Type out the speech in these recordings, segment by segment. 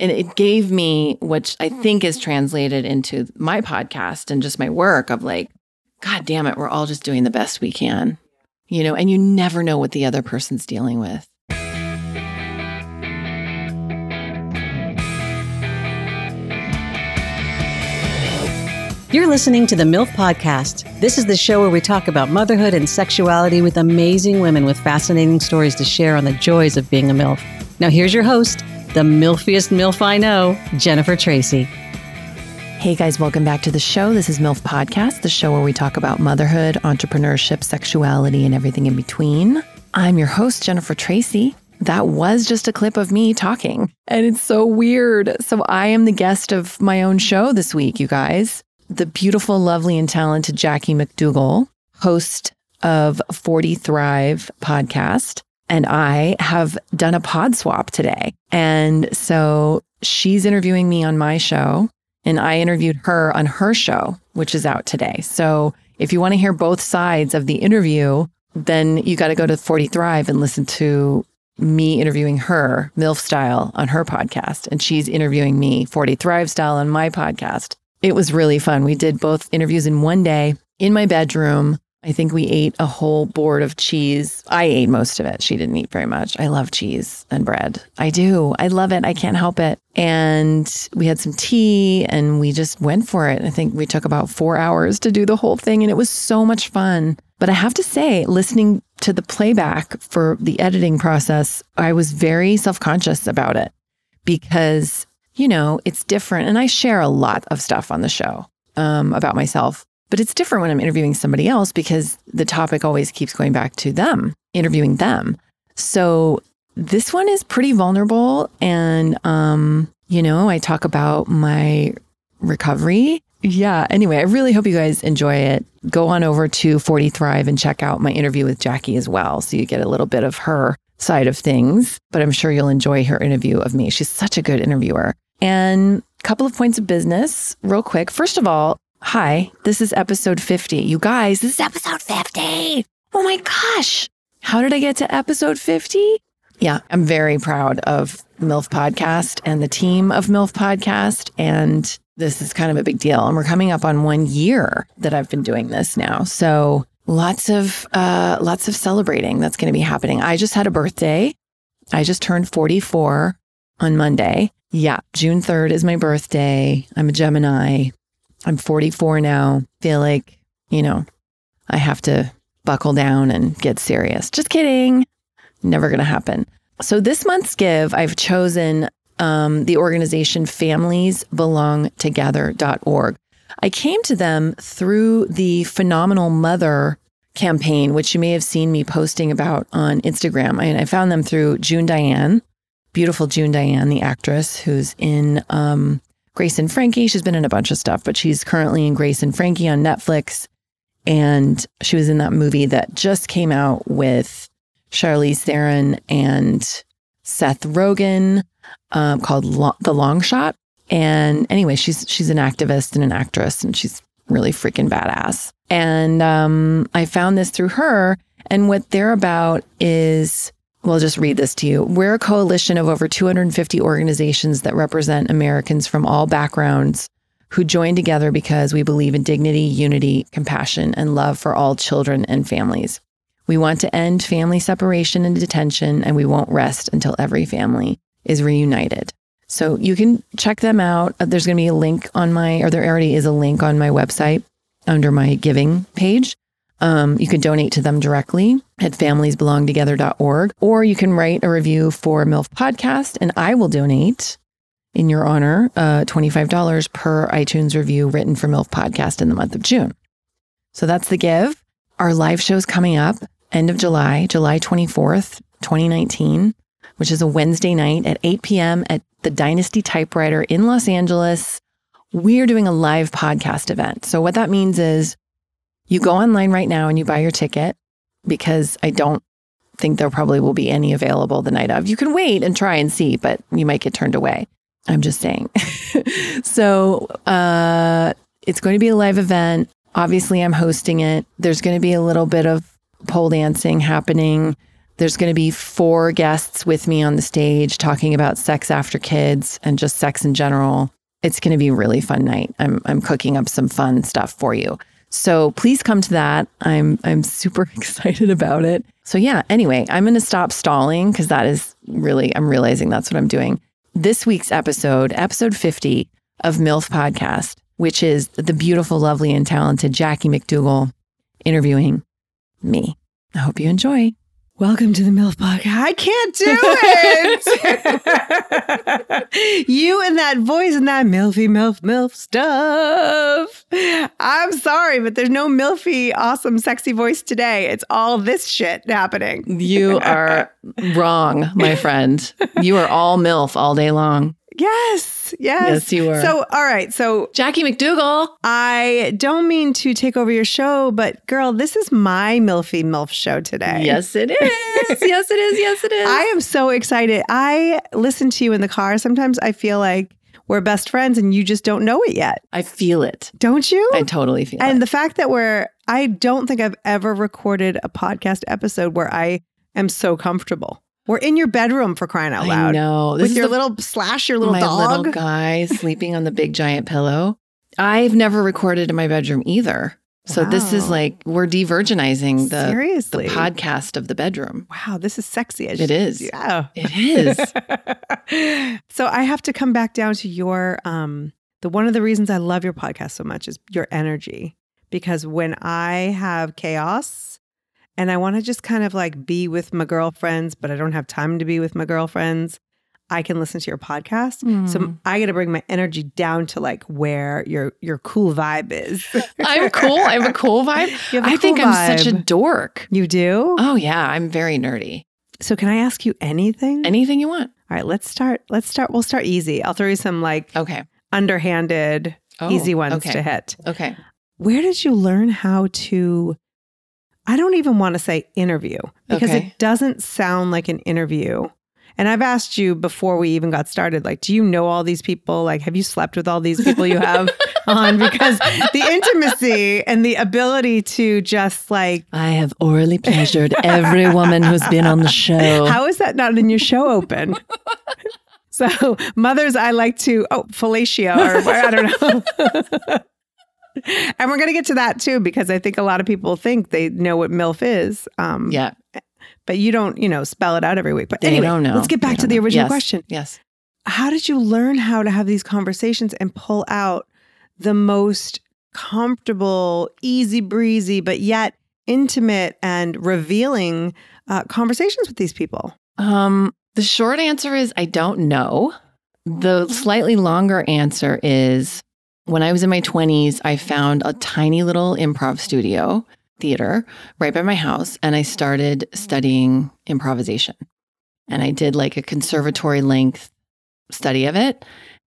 And it gave me, which I think is translated into my podcast and just my work of like, God damn it, we're all just doing the best we can, you know, and you never know what the other person's dealing with. You're listening to the MILF Podcast. This is the show where we talk about motherhood and sexuality with amazing women with fascinating stories to share on the joys of being a MILF. Now, here's your host, the MILFiest MILF I know, Jennifer Tracy. Hey guys, welcome back to the show. This is MILF Podcast, the show where we talk about motherhood, entrepreneurship, sexuality, and everything in between. I'm your host, Jennifer Tracy. That was just a clip of me talking, and it's so weird. So, I am the guest of my own show this week, you guys the beautiful, lovely, and talented Jackie McDougall, host of 40 Thrive podcast. And I have done a pod swap today. And so she's interviewing me on my show, and I interviewed her on her show, which is out today. So if you want to hear both sides of the interview, then you got to go to 40 Thrive and listen to me interviewing her, MILF style, on her podcast. And she's interviewing me, 40 Thrive style, on my podcast. It was really fun. We did both interviews in one day in my bedroom. I think we ate a whole board of cheese. I ate most of it. She didn't eat very much. I love cheese and bread. I do. I love it. I can't help it. And we had some tea and we just went for it. I think we took about four hours to do the whole thing and it was so much fun. But I have to say, listening to the playback for the editing process, I was very self conscious about it because you know, it's different. And I share a lot of stuff on the show um, about myself, but it's different when I'm interviewing somebody else because the topic always keeps going back to them, interviewing them. So this one is pretty vulnerable. And, um, you know, I talk about my recovery. Yeah. Anyway, I really hope you guys enjoy it. Go on over to 40 Thrive and check out my interview with Jackie as well. So you get a little bit of her side of things, but I'm sure you'll enjoy her interview of me. She's such a good interviewer. And a couple of points of business, real quick. First of all, hi, this is episode 50. You guys, this is episode 50. Oh my gosh. How did I get to episode 50? Yeah, I'm very proud of MILF Podcast and the team of MILF Podcast. And this is kind of a big deal. And we're coming up on one year that I've been doing this now. So lots of uh lots of celebrating that's going to be happening. I just had a birthday. I just turned 44 on Monday. Yeah, June 3rd is my birthday. I'm a Gemini. I'm 44 now. Feel like, you know, I have to buckle down and get serious. Just kidding. Never going to happen. So, this month's give, I've chosen um, the organization familiesbelongtogether.org. I came to them through the Phenomenal Mother campaign, which you may have seen me posting about on Instagram. I, I found them through June Diane beautiful June Diane, the actress who's in um, Grace and Frankie. She's been in a bunch of stuff, but she's currently in Grace and Frankie on Netflix. And she was in that movie that just came out with Charlize Theron and Seth Rogen um, called Lo- The Long Shot. And anyway, she's she's an activist and an actress, and she's really freaking badass. And um, I found this through her. And what they're about is well, just read this to you. We're a coalition of over 250 organizations that represent Americans from all backgrounds who join together because we believe in dignity, unity, compassion, and love for all children and families. We want to end family separation and detention, and we won't rest until every family is reunited. So you can check them out. Uh, there's going to be a link on my, or there already is a link on my website under my giving page. Um, you can donate to them directly at familiesbelongtogether.org, or you can write a review for MILF Podcast, and I will donate in your honor uh, $25 per iTunes review written for MILF Podcast in the month of June. So that's the give. Our live show is coming up end of July, July 24th, 2019, which is a Wednesday night at 8 p.m. at the Dynasty Typewriter in Los Angeles. We are doing a live podcast event. So, what that means is you go online right now and you buy your ticket because I don't think there probably will be any available the night of. You can wait and try and see, but you might get turned away. I'm just saying. so uh, it's going to be a live event. Obviously, I'm hosting it. There's going to be a little bit of pole dancing happening. There's going to be four guests with me on the stage talking about sex after kids and just sex in general. It's going to be a really fun night. I'm I'm cooking up some fun stuff for you. So please come to that. I'm I'm super excited about it. So yeah, anyway, I'm going to stop stalling cuz that is really I'm realizing that's what I'm doing. This week's episode, episode 50 of MILF podcast, which is the beautiful, lovely and talented Jackie McDougall interviewing me. I hope you enjoy. Welcome to the MILF podcast. I can't do it. you and that voice and that MILFy, MILF, MILF stuff. I'm sorry, but there's no MILFy, awesome, sexy voice today. It's all this shit happening. You are wrong, my friend. You are all MILF all day long. Yes, yes. Yes, you are. So, all right. So, Jackie McDougall. I don't mean to take over your show, but girl, this is my MILFy MILF show today. Yes, it is. yes, it is. Yes, it is. I am so excited. I listen to you in the car. Sometimes I feel like we're best friends and you just don't know it yet. I feel it. Don't you? I totally feel and it. And the fact that we're, I don't think I've ever recorded a podcast episode where I am so comfortable. We're in your bedroom for crying out I loud. know. This With is your the- little slash, your little my dog. little guy sleeping on the big giant pillow. I've never recorded in my bedroom either. So this is like we're de-virginizing the, the podcast of the bedroom. Wow, this is sexy. I It just- is. Yeah. It is. so I have to come back down to your um the one of the reasons I love your podcast so much is your energy because when I have chaos and I want to just kind of like be with my girlfriends but I don't have time to be with my girlfriends I can listen to your podcast. So Mm. I got to bring my energy down to like where your your cool vibe is. I'm cool. I have a cool vibe. A I think cool I'm such a dork. You do? Oh yeah, I'm very nerdy. So can I ask you anything? Anything you want. All right, let's start. Let's start. We'll start easy. I'll throw you some like Okay. underhanded, Oh, easy ones okay. to hit. Okay. Where did you learn how to? I don't even want to say interview because Okay. it doesn't sound like an interview. And I've asked you before we even got started, like, do you know all these people? Like, have you slept with all these people you have on? Because the intimacy and the ability to just like, I have orally pleasured every woman who's been on the show. how is that not in your show open? So, mothers, I like to, oh, fellatio, or I don't know. and we're going to get to that too, because I think a lot of people think they know what MILF is. Um, yeah, But you don't, you know, spell it out every week. But they anyway, don't know. let's get back to the know. original Yes. question. Yes. How did you learn how to have these conversations and pull out the most comfortable, easy breezy, but yet intimate and revealing uh, conversations with these people? Um, the short answer is I don't know. The slightly longer answer is when I was in my 20s, I found a tiny little improv studio theater right by my house and I started studying improvisation. And I did like a conservatory length study of it.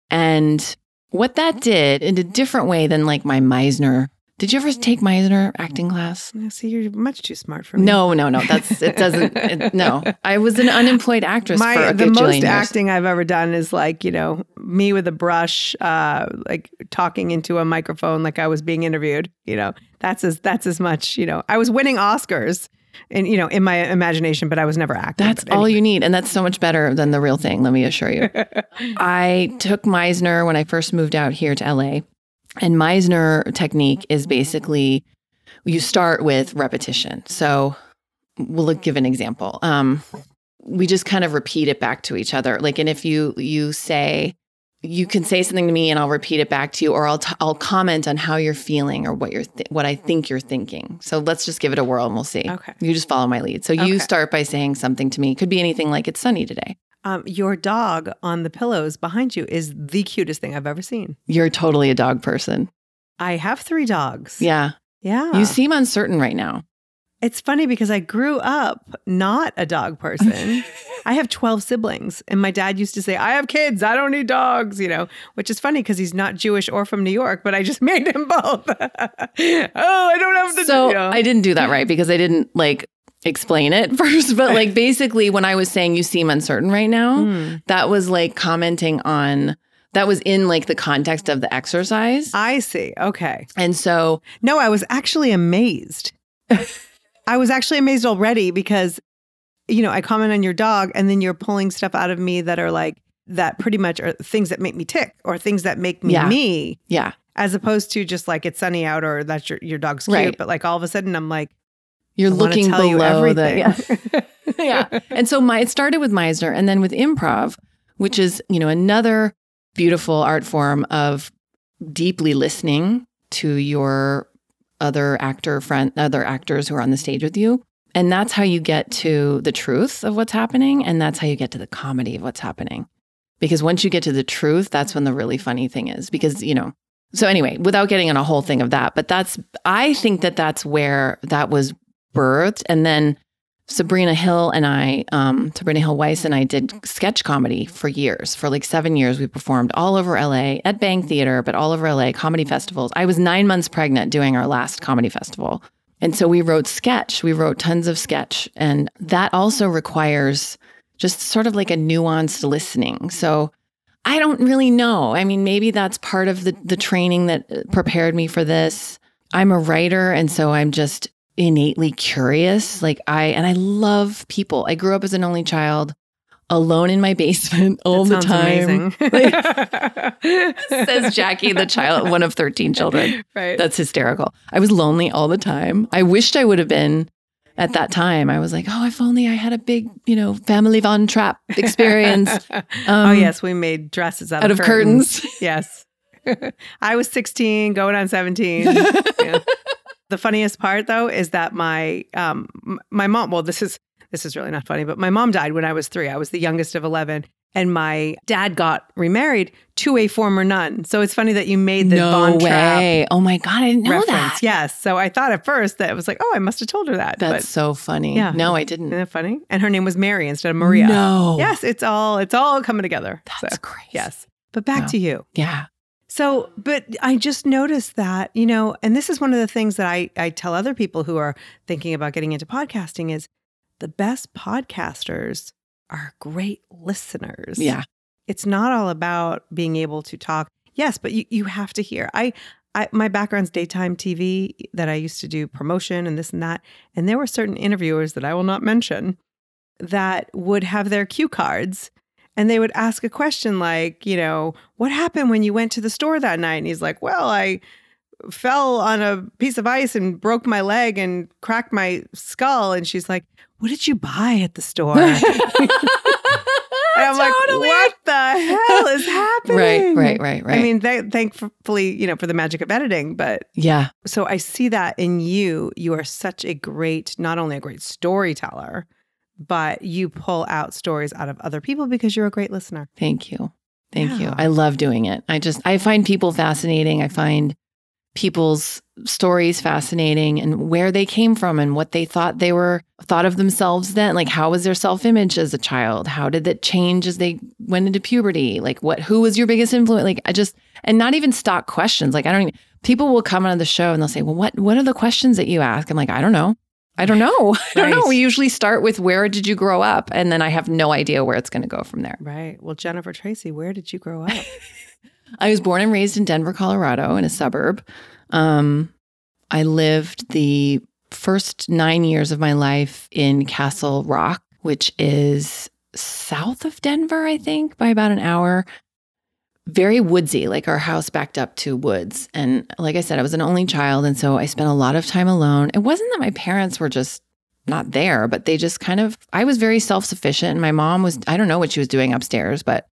And what that did in a different way than like my Meisner. Did you ever take Meisner acting class? Yeah, See, you're much too smart for me. No, no, no. That's it. Doesn't. It, no, I was an unemployed actress for My the most years. acting I've ever done is like you know me with a brush, uh, like talking into a microphone like I was being interviewed. You know that's as that's as much. You know I was winning Oscars, and you know in my imagination, but I was never acting. That's all you need, and that's so much better than the real thing. Let me assure you. I took Meisner when I first moved out here to LA, and Meisner technique is basically you start with repetition. So we'll give an example. Um, we just kind of repeat it back to each other. Like, and if you you say you can say something to me and I'll repeat it back to you, or I'll t- I'll comment on how you're feeling or what you're th- what I think you're thinking. So let's just give it a whirl and we'll see. Okay. You just follow my lead. So you Okay. start by saying something to me. Could be anything like it's sunny today. Um, your dog on the pillows behind you is the cutest thing I've ever seen. You're totally a dog person. I have three dogs. Yeah. yeah. You seem uncertain right now. It's funny because I grew up not a dog person. I have 12 siblings, and my dad used to say, I have kids, I don't need dogs, you know, which is funny because he's not Jewish or from New York, but I just made him both. oh, I don't have the So you know. I didn't do that right because I didn't like explain it first. But like basically, when I was saying you seem uncertain right now, Hmm. that was like commenting on that was in like the context of the exercise. I see. Okay. And so No, I was actually amazed. I was actually amazed already because you know, I comment on your dog and then you're pulling stuff out of me that are like, that pretty much are things that make me tick or things that make me Yeah. me, Yeah. as opposed to just like it's sunny out or that's your, your dog's cute. Right. But like all of a sudden I'm like, You're I looking tell you below the everything. yeah. yeah. And so my it started with Meisner and then with improv, which is, you know, another beautiful art form of deeply listening to your other actor friend other actors who are on the stage with you. And that's how you get to the truth of what's happening and that's how you get to the comedy of what's happening. Because once you get to the truth, that's when the really funny thing is because, you know, so anyway, without getting on a whole thing of that, but that's I think that that's where that was birthed and then Sabrina Hill and I, um, Sabrina Hill Weiss and I did sketch comedy for years. For like seven years, we performed all over LA at Bang Theater, but all over LA, comedy festivals. I was nine months pregnant doing our last comedy festival. And so we wrote sketch. We wrote tons of sketch. And that also requires just sort of like a nuanced listening. So I don't really know. I mean, maybe that's part of the, the training that prepared me for this. I'm a writer. And so I'm just innately curious. Like I, and I love people. I grew up as an only child, alone in my basement all the time. amazing. Says Jackie, the child, one of 13 children. right. That's hysterical. I was lonely all the time. I wished I would have been at that time. I was like, oh, if only I had a big, you know, family Von Trapp experience. oh Um, yes, we made dresses out, out of curtains. Yes. I was 16, going on 17. Yeah. The funniest part though is that my um my mom, well this is this is really not funny, but my mom died when I was 3. I was the youngest of 11 and my dad got remarried to a former nun. So it's funny that you made the no Von Trapp way. Oh my God, I didn't know reference. that. Yes. So I thought at first that it was like, oh, I must have told her that. That's so funny. Yeah. No, I didn't. isn't that funny? And her name was Mary instead of Maria. No. Yes, it's all it's all coming together. That's so, crazy. yes. But back to you. Yeah. So, but I just noticed that, you know, and this is one of the things that I, I tell other people who are thinking about getting into podcasting is the best podcasters are great listeners. Yeah. It's not all about being able to talk. Yes, but you, you have to hear. I, I my background's daytime TV that I used to do promotion and this and that. And there were certain interviewers that I will not mention that would have their cue cards and they would ask a question like, you know, what happened when you went to the store that night? And he's like, well, I fell on a piece of ice and broke my leg and cracked my skull. And she's like, what did you buy at the store? and I'm like, what the hell is happening? Right, right, right, right. I mean, they, thankfully, you know, for the magic of editing, but yeah. so I see that in you. You are such a great, not only a great storyteller, but you pull out stories out of other people because you're a great listener. Thank you. Thank you. I love doing it. I just, I find people fascinating. I find people's stories fascinating and where they came from and what they thought they were thought of themselves then like how was their self-image as a child how did that change as they went into puberty like what who was your biggest influence like i just and not even stock questions like i don't even people will come on the show and they'll say well what what are the questions that you ask i'm like i don't know i don't know i don't know we usually start with where did you grow up and then i have no idea where it's going to go from there Right. Well, Jennifer Tracy, where did you grow up? I was born and raised in Denver, Colorado, in a suburb. Um, I lived the first nine years of my life in Castle Rock, which is south of Denver, I think, by about an hour. Very woodsy, like our house backed up to woods. And like I said, I was an only child. And so I spent a lot of time alone. It wasn't that my parents were just not there, but they just kind of, I was very self sufficient. And my mom was, I don't know what she was doing upstairs, but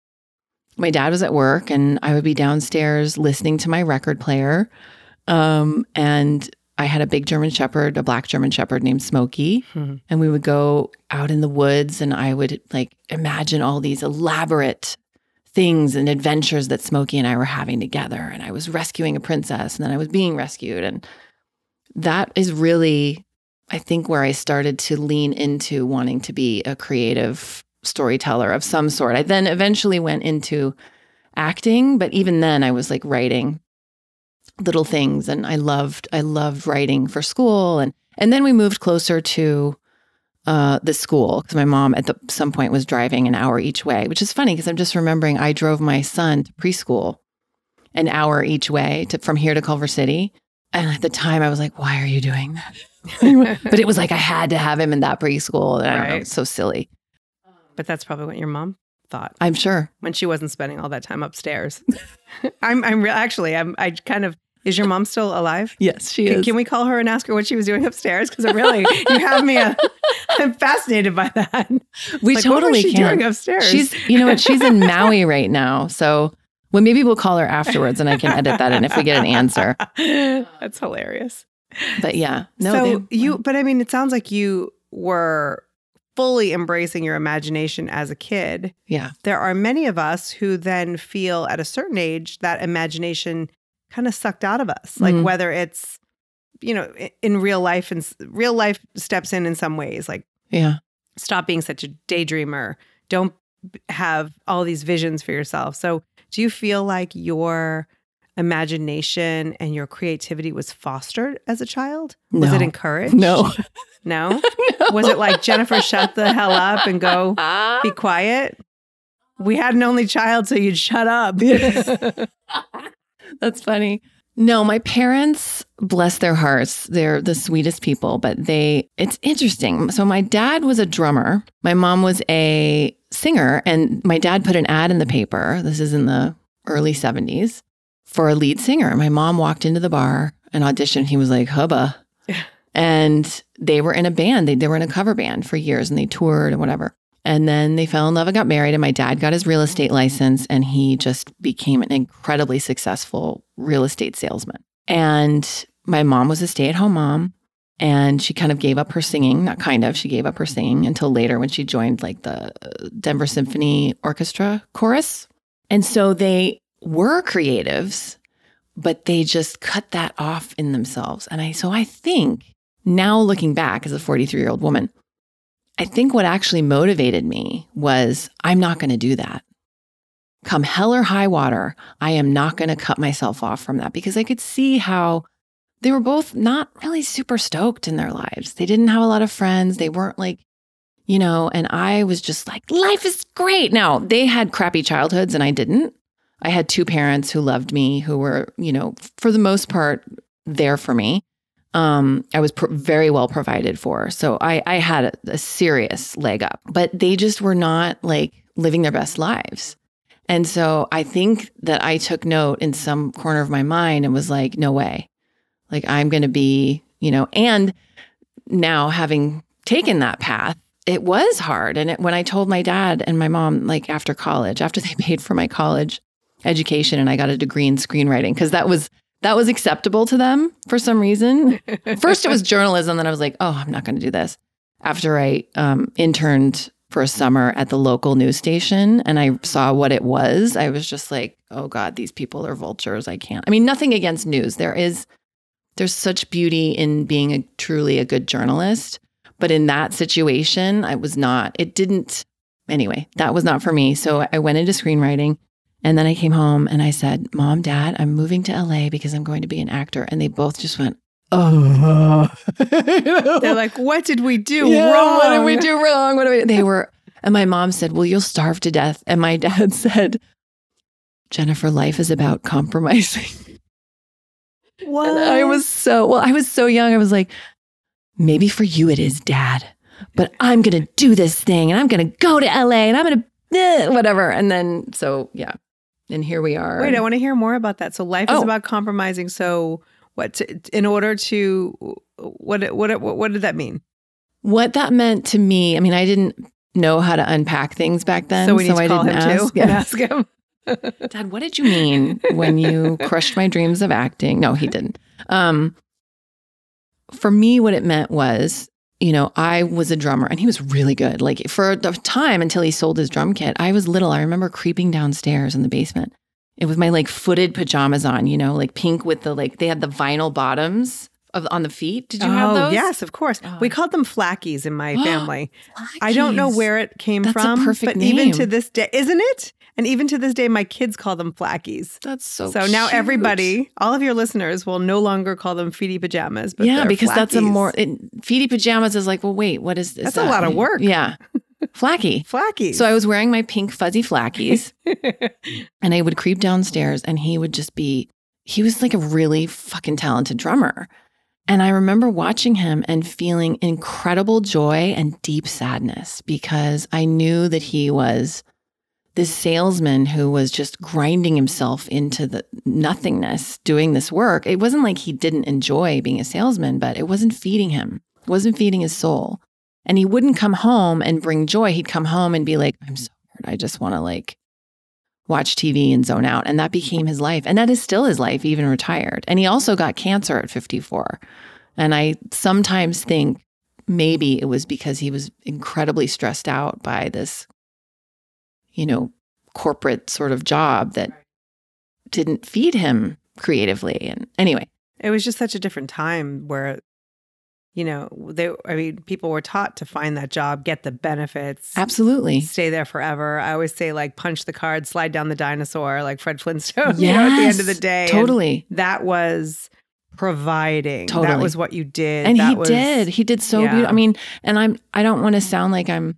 my dad was at work and I would be downstairs listening to my record player. Um, and I had a big German Shepherd, a black German Shepherd named Smokey. Mhm. And we would go out in the woods and I would like imagine all these elaborate things and adventures that Smokey and I were having together. And I was rescuing a princess and then I was being rescued. And that is really, I think, where I started to lean into wanting to be a creative storyteller of some sort. I then eventually went into acting, but even then I was like writing little things and I loved I loved writing for school and and then we moved closer to uh, the school because my mom at the, some point was driving an hour each way, which is funny because I'm just remembering I drove my son to preschool an hour each way to, from here to Culver City And at the time, I was like, why are you doing that? but it was like I had to have him in that preschool. And I don't know, so silly. But that's probably what your mom thought I'm sure. when she wasn't spending all that time upstairs. I'm I'm re- actually I'm I kind of is your mom still alive? Yes, she Can, can we call her and ask her what she was doing upstairs? Because I really, you have me. Uh, I'm fascinated by that. we Like, totally what was she can. doing upstairs? She's, you know what? She's in Maui right now. So, well, maybe we'll call her afterwards and I can edit that in if we get an answer. That's hilarious. But yeah, no, so they- you, but I mean, it sounds like you were fully embracing your imagination as a kid. yeah, There are many of us who then feel at a certain age that imagination kind of sucked out of us, like Mhm. whether it's you know in real life and real life steps in in some ways, like yeah. stop being such a daydreamer. Don't have all these visions for yourself. So, do you feel like your imagination and your creativity was fostered as a child? Was it No. encouraged? No. No? Was it like Jennifer, shut the hell up and go be quiet? We had an only child, so you'd shut up. That's funny. No, my parents, bless their hearts, they're the sweetest people, but they, it's interesting. So, my dad was a drummer, my mom was a singer, and my dad put an ad in the paper. This is in the early 70s for a lead singer. My mom walked into the bar and auditioned. He was like, hubba. And they were in a band, they, they were in a cover band for years and they toured and whatever. And then they fell in love and got married. And my dad got his real estate license and he just became an incredibly successful real estate salesman. And my mom was a stay at home mom and she kind of gave up her singing, not kind of, she gave up her singing until later when she joined like the Denver Symphony Orchestra chorus. And so they were creatives, but they just cut that off in themselves. And I, so I think now looking back as a 43 year old woman, I think what actually motivated me was I'm not going to do that. Come hell or high water, I am not going to cut myself off from that because I could see how they were both not really super stoked in their lives. They didn't have a lot of friends. They weren't like, you know, and I was just like, life is great. Now, they had crappy childhoods and I didn't. I had two parents who loved me, who were, you know, for the most part, there for me um, I was very well provided for. So I, I had a, a serious leg up, but they just were not like living their best lives. And so I think that I took note in some corner of my mind and was like, no way. Like I'm going to be, you know, and now having taken that path, it was hard. And it, when I told my dad and my mom, like after college, after they paid for my college education and I got a degree in screenwriting, because that was that was acceptable to them for some reason. First, it was journalism. Then I was like, oh, I'm not going to do this. After I um, interned for a summer at the local news station and I saw what it was, I was just like, oh God, these people are vultures. I can't. I mean, nothing against news. There is, there's such beauty in being a truly a good journalist. But in that situation, I was not, it didn't, anyway, that was not for me. So I went into screenwriting. And then I came home and I said, Mom, Dad, I'm moving to LA because I'm going to be an actor. And they both just went, Oh, They're like, what did we do Yeah, wrong? What did we do wrong? What did we? They were, and my mom said, Well, you'll starve to death. And my dad said, Jennifer, life is about compromising. What? And I was so, well, I was so young. I was like, Maybe for you it is, Dad, but I'm going to do this thing and I'm going to go to LA and I'm going to, eh, whatever. And then, so yeah. And here we are. Wait, I want to hear more about that. So life is Oh. about compromising. So what? To, in order to what? What? What? What did that mean? what that meant to me, I mean, I didn't know how to unpack things back then. so we need I to call didn't ask. too Yeah. and ask him. Dad, what did you mean when you crushed my dreams of acting? No, he didn't. Um, for me, what it meant was, you know, I was a drummer and he was really good. Like for the time until he sold his drum kit, I was little. I remember creeping downstairs in the basement. It was my like footed pajamas on, you know, like pink with the like, they had the vinyl bottoms of on the feet. Did you oh, have those? yes, of course. Oh. We called them flackies in my family. I don't know where it came That's from, perfect but even to this day, isn't it? And even to this day, my kids call them flackies. That's so So now everybody, all of your listeners, will no longer call them feety pajamas. But yeah, because that's a more it, feety pajamas is like, well, wait, what is this? That's a lot of work. Yeah, flacky. flackies. So I was wearing my pink fuzzy flackies, and I would creep downstairs, and he would just be. he was like a really fucking talented drummer. And I remember watching him and feeling incredible joy and deep sadness because I knew that he was this salesman who was just grinding himself into the nothingness doing this work. It wasn't like he didn't enjoy being a salesman, but it wasn't feeding him, it wasn't feeding his soul. And he wouldn't come home and bring joy. He'd come home and be like, I'm so tired. I just want to like watch TV and zone out. And that became his life. And that is still his life, even retired. And he also got cancer at 54. And I sometimes think maybe it was because he was incredibly stressed out by this, you know, corporate sort of job that didn't feed him creatively. And anyway, It was just such a different time where, you know, they, I mean, people were taught to find that job, get the benefits, absolutely. stay there forever. I always say, like, punch the card, slide down the dinosaur, like Fred Flintstone, you know, at the end of the Yes, day. And Totally. that was providing. Totally. That was what you did. and That he was- did he did so yeah. beautiful i mean and i'm i don't want to sound like i'm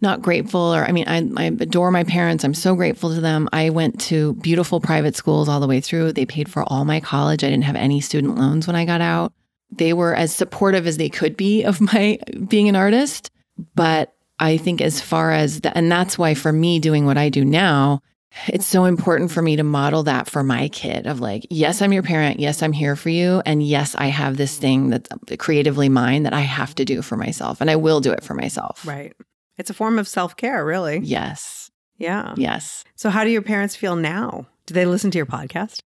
not grateful or i mean I, I adore my parents i'm so grateful to them i went to beautiful private schools all the way through they paid for all my college i didn't have any student loans when i got out they were as supportive as they could be of my being an artist but i think as far as the, and that's why for me doing what i do now it's so important for me to model that for my kid of like, yes, I'm your parent. Yes, I'm here for you. And yes, I have this thing that's creatively mine that I have to do for myself. And I will do it for myself. Right. It's a form of self care, really. Yes. Yeah. Yes. So, how do your parents feel now? Do they listen to your podcast?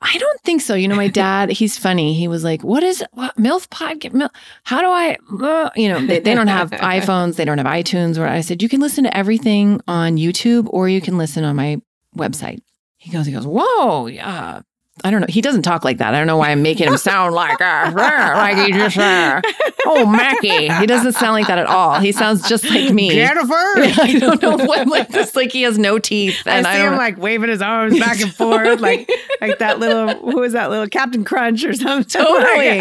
I don't think so. You know, my dad, he's funny. He was like, what is what, MILF podcast? Mil- how do I, uh," you know, they, they don't have iPhones. They don't have iTunes. Where I said, you can listen to everything on YouTube or you can listen on my website. He goes, he goes, whoa, yeah. I don't know. He doesn't talk like that. I don't know why I'm making him sound like, uh, like he just, uh, oh, Mackie. He doesn't sound like that at all. He sounds just like me. Jennifer! I don't know what, like this, like he has no teeth. I And see I, don't him like waving his arms back and forth, like like that little who is that little Captain Crunch or something? Totally.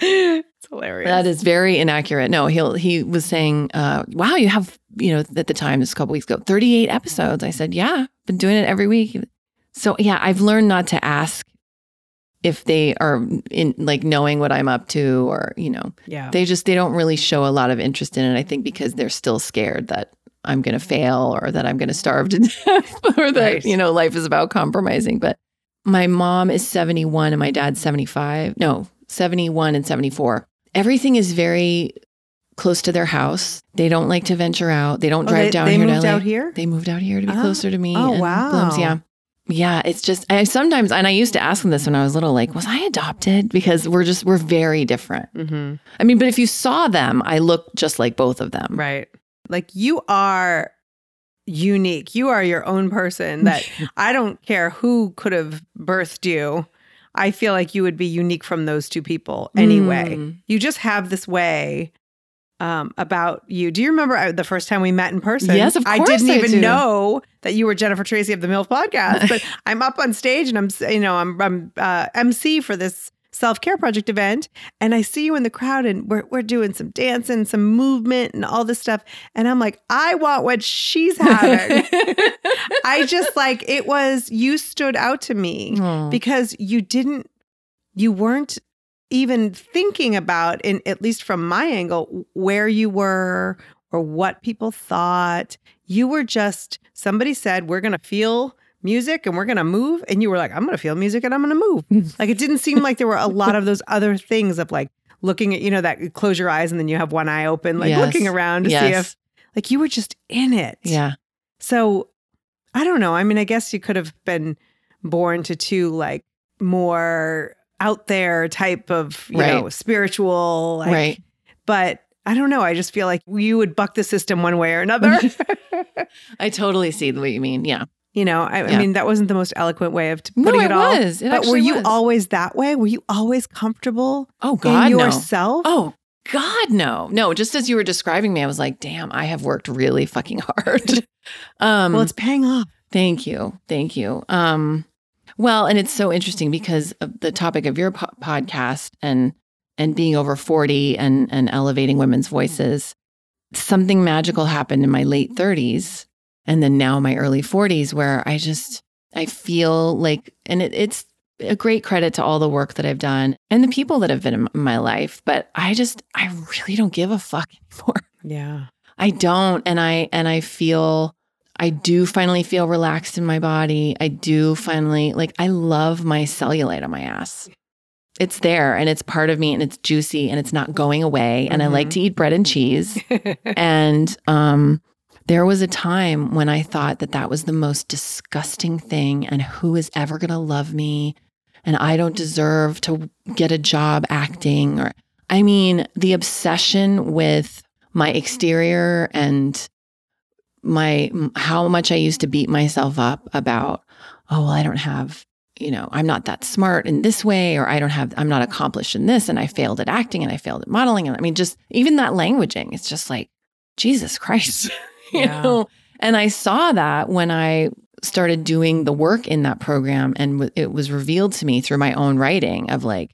it's hilarious. That is very inaccurate. No, he'll he was saying, uh, "Wow, you have you know at the time this a couple weeks ago, thirty eight episodes." I said, "Yeah, been doing it every week." So yeah, I've learned not to ask if they are in like knowing what I'm up to, or you know, yeah. they just they don't really show a lot of interest in it. I think because they're still scared that I'm going to mm-hmm. fail or that I'm going to starve to death or that Right. you know life is about compromising. But my mom is 71 and my dad's 75. No, 71 and 74. Everything is very close to their house. They don't like to venture out. They don't Oh, drive they, down they here moved to LA. out here. They moved out here to be Oh. closer to me. Oh, and wow. Blooms, yeah. Yeah, it's just I sometimes and I used to ask them this when I was little, like, was I adopted? Because we're just we're very different. Mm-hmm. I mean, but if you saw them, I look just like both of them. Right. Like you are unique. You are your own person that I don't care who could have birthed you. I feel like you would be unique from those two people anyway. Mm. You just have this way um, about you. Do you remember uh, the first time we met in person? Yes, of course. I didn't I even do. know that you were Jennifer Tracy of the MILF podcast, but I'm up on stage and I'm, you know, I'm, I'm uh, MC for this self care project event, and I see you in the crowd, and we're we're doing some dancing, some movement, and all this stuff, and I'm like, I want what she's having. I just like it was you stood out to me Aw. because you didn't you weren't even thinking about in at least from my angle where you were or what people thought you were just somebody said we're going to feel music and we're going to move and you were like I'm going to feel music and I'm going to move like it didn't seem like there were a lot of those other things of like looking at you know that you close your eyes and then you have one eye open like Yes. looking around to see Yes. if like you were just in it Yeah. so I don't know. I mean, I guess you could have been born to two like more out there type of, you know, spiritual. Like, right. But I don't know. I just feel like you would buck the system one way or another. I totally see what you mean. Yeah. you know, I, I mean, that wasn't the most eloquent way of t- No, putting it it, all. It but were you was. always that way? Were you always comfortable Oh God, in no. yourself? Oh God, no. No, just as you were describing me, I was like, damn, I have worked really fucking hard. um well, it's paying off. Thank you. Thank you. Um, well, and it's so interesting because of the topic of your po- podcast and and being over 40 and and elevating women's voices. Something magical happened in my late 30s and then now my early 40s where I just I feel like and it, it's a great credit to all the work that I've done and the people that have been in my life. But I just, I really don't give a fuck anymore. Yeah. I don't. And I, and I feel, I do finally feel relaxed in my body. I do finally, like, I love my cellulite on my ass. It's there and it's part of me and it's juicy and it's not going away. And I like to eat bread and cheese. and, um, there was a time when I thought that that was the most disgusting thing, and who is ever going to love me? And I don't deserve to get a job acting. Or, I mean, the obsession with my exterior and my how much I used to beat myself up about, oh, well, I don't have, you know, I'm not that smart in this way, or I don't have, I'm not accomplished in this, and I failed at acting and I failed at modeling. And I mean, just even that languaging, it's just like, Jesus Christ. you Yeah. know and i saw that when i started doing the work in that program and w- it was revealed to me through my own writing of like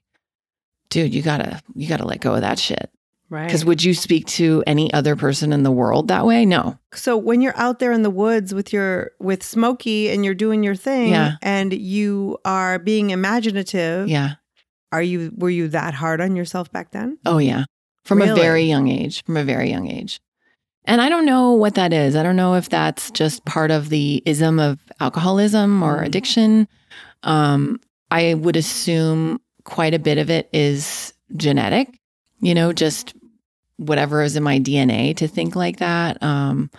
dude you gotta you gotta let go of that shit Right. because would you speak to any other person in the world that way no So when you're out there in the woods with your with Smokey and you're doing your thing Yeah. and you are being imaginative, yeah are you were you that hard on yourself back then? oh yeah from a very young age from a very young age and i don't know what that is i don't know if that's just part of the ism of alcoholism or Mm. addiction um i would assume quite a bit of it is genetic you know just whatever is in my dna to think like that. Um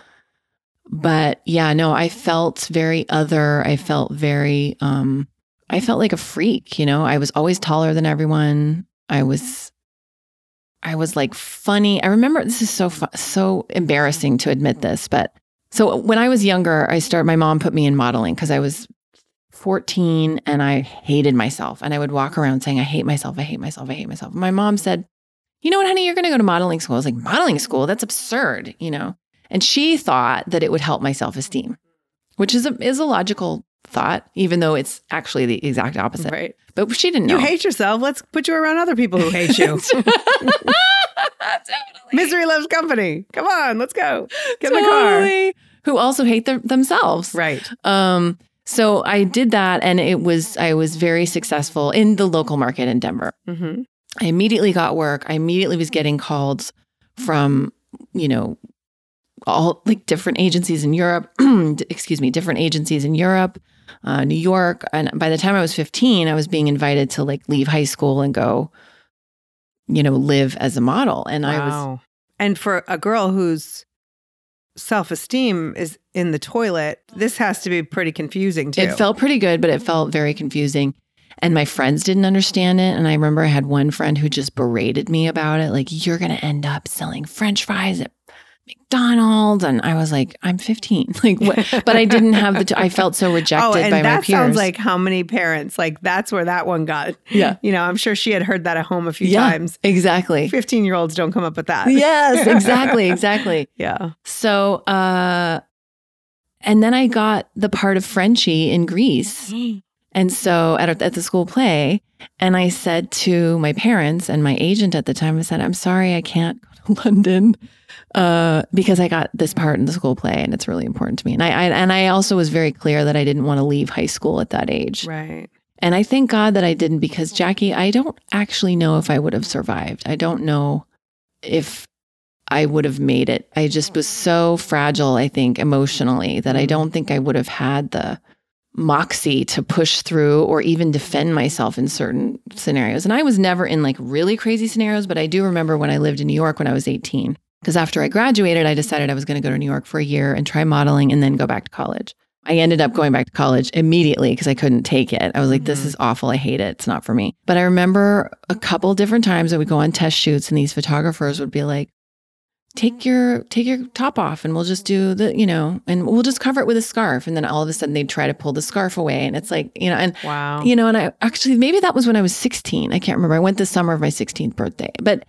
but yeah no i felt very other. I felt very um i felt like a freak you know? I was always taller than everyone. I was i was like funny. I remember this is so fu- so embarrassing to admit this but so when i was younger i started my mom put me in modeling because i was 14 and i hated myself. And i would walk around saying i hate myself. I hate myself. I hate myself. My mom said you know what honey you're going to go to modeling school i was like modeling school that's absurd you know and she thought that it would help my self-esteem which is a is a logical thought even though it's actually the exact opposite Right. but she didn't know You hate yourself. Let's put you around other people who hate you. Totally. Misery loves company. Come on, let's go. Get in the car. Totally. Who also hate their, themselves. Right. Um, so I did that and it was I was very successful in the local market in Denver. hmm I immediately got work. I immediately was getting calls from, you know, all like different agencies in Europe, excuse me, different agencies in Europe, uh, New York. And by the time I was 15, I was being invited to like leave high school and go, you know, live as a model. And I was, And for a girl whose self esteem is in the toilet, this has to be pretty confusing too. it felt pretty good, but it felt very confusing. And my friends didn't understand it. And I remember I had one friend who just berated me about it. Like, you're going to end up selling french fries at McDonald's. And I was like, I'm 15. Like, what? but I didn't have the, t- I felt so rejected oh, and by my that sounds like how many parents like that's where that one got. Yeah. You know, I'm sure she had heard that at home a few Yeah. times. exactly. 15 year olds don't come up with that. yes, exactly. Exactly. Yeah. So, uh, and then I got the part of Frenchie in Grease. And so at, at the school play, and I said to my parents and my agent at the time, I said, I'm sorry, I can't go to London uh, because I got this part in the school play and it's really important to me. And I, I and I also was very clear that I didn't want to leave high school at that age. Right. And I thank God that I didn't because Jackie, I don't actually know if I would have survived. I don't know if I would have made it. I just was so fragile, I think, emotionally that I don't think I would have had the moxie to push through or even defend myself in certain scenarios. And I was never in like really crazy scenarios, but I do remember when I lived in New York when I was 18. Because after I graduated, I decided I was going to go to New York for a year and try modeling and then go back to college. I ended up going back to college immediately because I couldn't take it. I was like, this Mhm. is awful. I hate it. It's not for me. But I remember a couple different times that we go on test shoots and these photographers would be like, take mm-hmm. your take your top off and we'll just do the, you know, and we'll just cover it with a scarf. And then all of a sudden they'd try to pull the scarf away. And it's like, you know, and Wow. you know, and I actually maybe that was when I was 16. I can't remember. I went the summer of my 16th birthday. But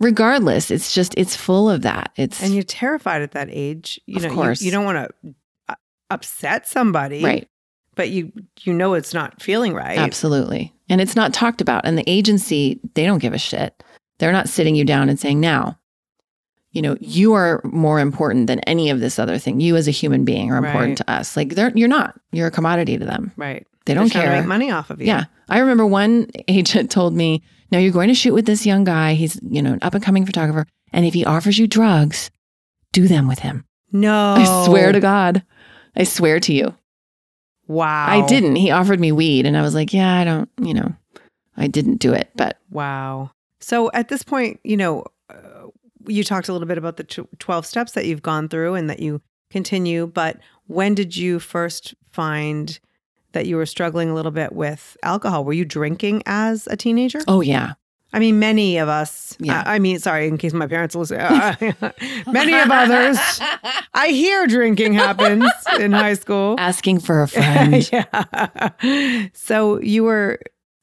regardless, it's just it's full of that. It's and you're terrified at that age. You Of know, you- course. You, don't want to uh, upset somebody. right. But you you know it's not feeling right. Absolutely. And it's not talked about. And the agency, they don't give a shit. They're not sitting you down and saying, now, you know, you are more important than any of this other thing. You as a human being are important Right. to us. Like they're you're not. You're a commodity to them. Right. They don't to care. make money off of you. Yeah. I remember one agent told me, now you're going to shoot with this young guy. He's, you know, an up and coming photographer. And if he offers you drugs, do them with him. No. I swear to God. I swear to you. Wow. I didn't. He offered me weed and I was like, yeah, I don't, you know, I didn't do it. But Wow. So at this point, you know, you talked a little bit about the 12 steps that you've gone through and that you continue, but when did you first find that you were struggling a little bit with alcohol? Were you drinking as a teenager? oh, yeah. I mean, many of us, Yeah. I, I mean, sorry, in case my parents listen, uh, many of others, I hear drinking happens in high school. Asking for a friend. yeah. So you were